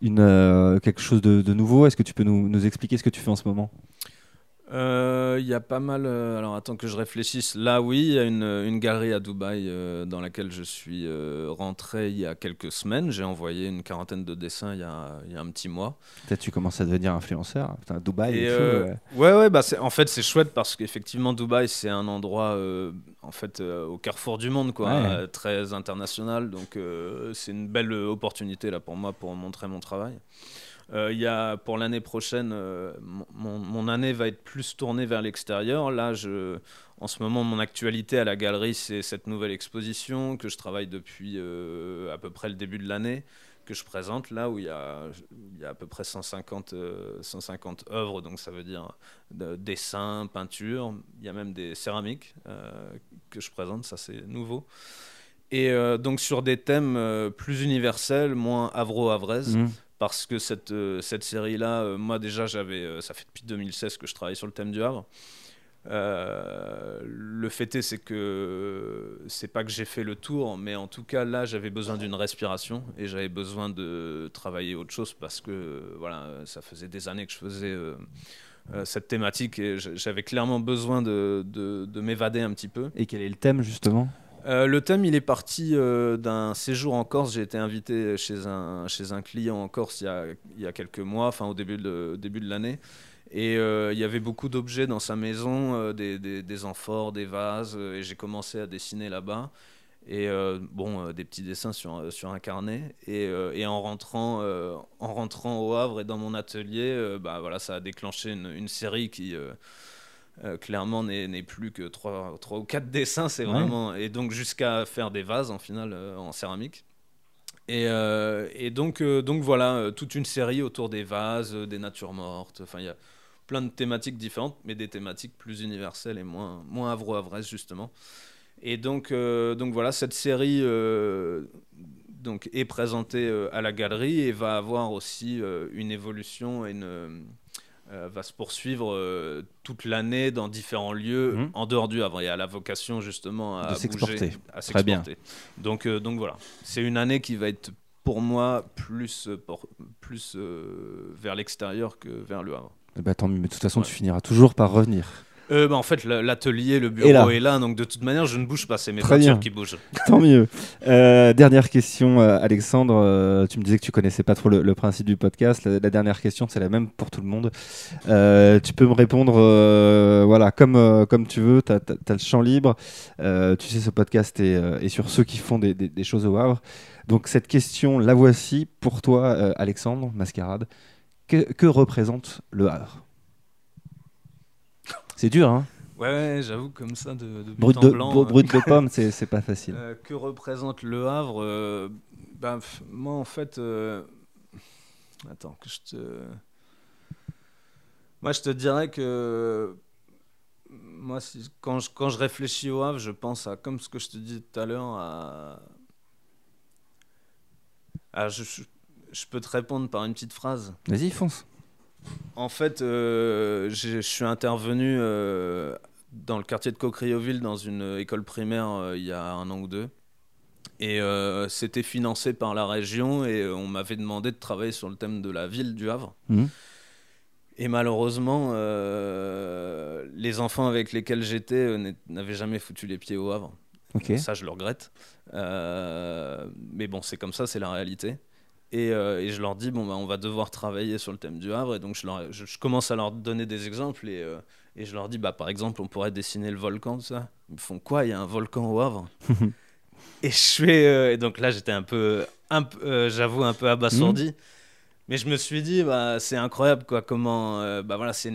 une, quelque chose de, nouveau. Est-ce que tu peux nous expliquer ce que tu fais en ce moment? Euh, Il y a pas mal. euh, alors attends que je réfléchisse. Là, oui, il y a une, une galerie à Dubaï euh, dans laquelle je suis rentré il y a quelques semaines. J'ai envoyé une quarantaine de dessins il y a, il y a un petit mois. Peut-être tu commences à devenir influenceur. Putain, Dubaï, Et, euh, ouais. ouais, bah en fait, c'est chouette parce qu'effectivement, Dubaï, c'est un endroit en fait au carrefour du monde, quoi, Ouais. très international. Donc, c'est une belle opportunité là pour moi pour montrer mon travail. Euh, y a pour l'année prochaine, euh, mon, année va être plus tournée vers l'extérieur. Là, je, en ce moment, mon actualité à la galerie, c'est cette nouvelle exposition que je travaille depuis euh, à peu près le début de l'année, que je présente là où il y a, y a à peu près 150, euh, 150 œuvres, donc ça veut dire de- dessins, peintures. Il y a même des céramiques euh, que je présente, ça c'est nouveau. Et euh, donc sur des thèmes euh, plus universels, moins avro-avraise Mhm. Parce que cette, euh, cette série-là, euh, moi déjà, j'avais, euh, ça fait depuis 2016 que je travaille sur le thème du Havre. Le fait est, c'est que c'est pas que j'ai fait le tour, mais en tout cas là, j'avais besoin d'une respiration et j'avais besoin de travailler autre chose parce que voilà, ça faisait des années que je faisais cette thématique et j'avais clairement besoin de, de m'évader un petit peu. Et quel est le thème justement? Euh, le thème, il est parti euh, d'un séjour en Corse. J'ai été invité chez un, chez un client en Corse il y a, il y a quelques mois, enfin au début de, début de l'année. Et euh, il y avait beaucoup d'objets dans sa maison, des, des, amphores, des vases, et j'ai commencé à dessiner là-bas. Et bon, des petits dessins sur, sur un carnet. Et, et en, rentrant, en rentrant au Havre et dans mon atelier, bah, voilà, ça a déclenché une, une série qui, euh, clairement, n'est n'est plus que 3, trois ou 4 dessins. C'est Ouais. vraiment. Et donc, jusqu'à faire des vases, en final, euh, en céramique. Et, euh, et donc, donc voilà, toute une série autour des vases, des natures mortes. Enfin, il y a plein de thématiques différentes, mais des thématiques plus universelles et moins, moins avro-avraise, justement. Et donc, donc voilà, cette série donc, est présentée à la galerie et va avoir aussi une évolution et une, euh, va se poursuivre euh, toute l'année dans différents lieux Mhm. en dehors du Havre et à la vocation justement à s'exporter. à Très bien. Donc, euh, donc voilà, c'est une année qui va être pour moi plus, por- plus vers l'extérieur que vers le Havre. Ben, tant mieux, mais de toute façon, Ouais. tu finiras toujours par revenir. Euh, bah, en fait, la- l'atelier, le bureau là. est là, donc de toute manière, je ne bouge pas, c'est mes Très bien. qui bougent. Tant mieux. Euh, dernière question, euh, Alexandre. Tu me disais que tu connaissais pas trop le, le principe du podcast. La, la dernière question, c'est la même pour tout le monde. Tu peux me répondre, voilà, comme comme tu veux. Tu as, le champ libre. Tu sais, ce podcast est, est sur ceux qui font des, des- des choses au Havre. Donc cette question, la voici pour toi, euh, Alexandre Mascarade. Que, que représente le Havre? C'est dur, hein Ouais, ouais, j'avoue, comme ça, de, de but Brut de, blanc, br- euh, brut de pomme, c'est pas facile. euh, que représente le Havre euh, ben, Moi, en fait. euh, Attends, que je te. Moi, je te dirais que. Moi, quand, je, quand je réfléchis au Havre, je pense à, comme ce que je te dis tout à l'heure, à. à je, je- je peux te répondre par une petite phrase. Vas-y, fonce. En fait, euh, je suis intervenu euh, dans le quartier de Cocrioville, dans une école primaire, euh, il y a un an ou deux. Et c'était financé par la région et on m'avait demandé de travailler sur le thème de la ville du Havre. Mhm. Et malheureusement, les enfants avec lesquels j'étais n'avaient jamais foutu les pieds au Havre. Ok. Ça, je le regrette. Mais bon, c'est comme ça, c'est la réalité. Et, euh, et je leur dis, bon, bah, on va devoir travailler sur le thème du Havre. Et donc, je, leur- je- je commence à leur donner des exemples. Et, euh, et je leur dis, bah, par exemple, on pourrait dessiner le volcan, tout ça. Ils me font quoi? Il y a un volcan au Havre? Et je fais. euh, et donc là, j'étais un peu, un j'avoue, un peu abasourdi. Mais je me suis dit, bah, c'est incroyable, quoi, comment. bah, voilà, c'est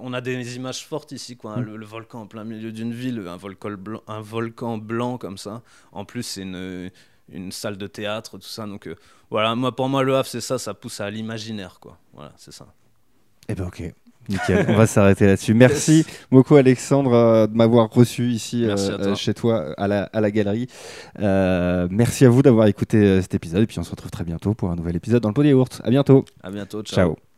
on a des images fortes ici, quoi. hein, Mm. Le, le volcan en plein milieu d'une ville, un volcan, blanc, un volcan blanc comme ça. En plus, c'est une, une salle de théâtre, tout ça. Donc, euh, voilà, moi, pour moi, le Havre, c'est ça, ça pousse à l'imaginaire, quoi. Voilà, c'est ça. Eh ben ok. Nickel, on va s'arrêter là-dessus. Merci beaucoup Alexandre euh, de m'avoir reçu ici euh, toi. chez toi à la, à la galerie. Merci à vous d'avoir écouté cet épisode et puis on se retrouve très bientôt pour un nouvel épisode dans le pot des Yaourts. À bientôt. À bientôt, ciao. Ciao.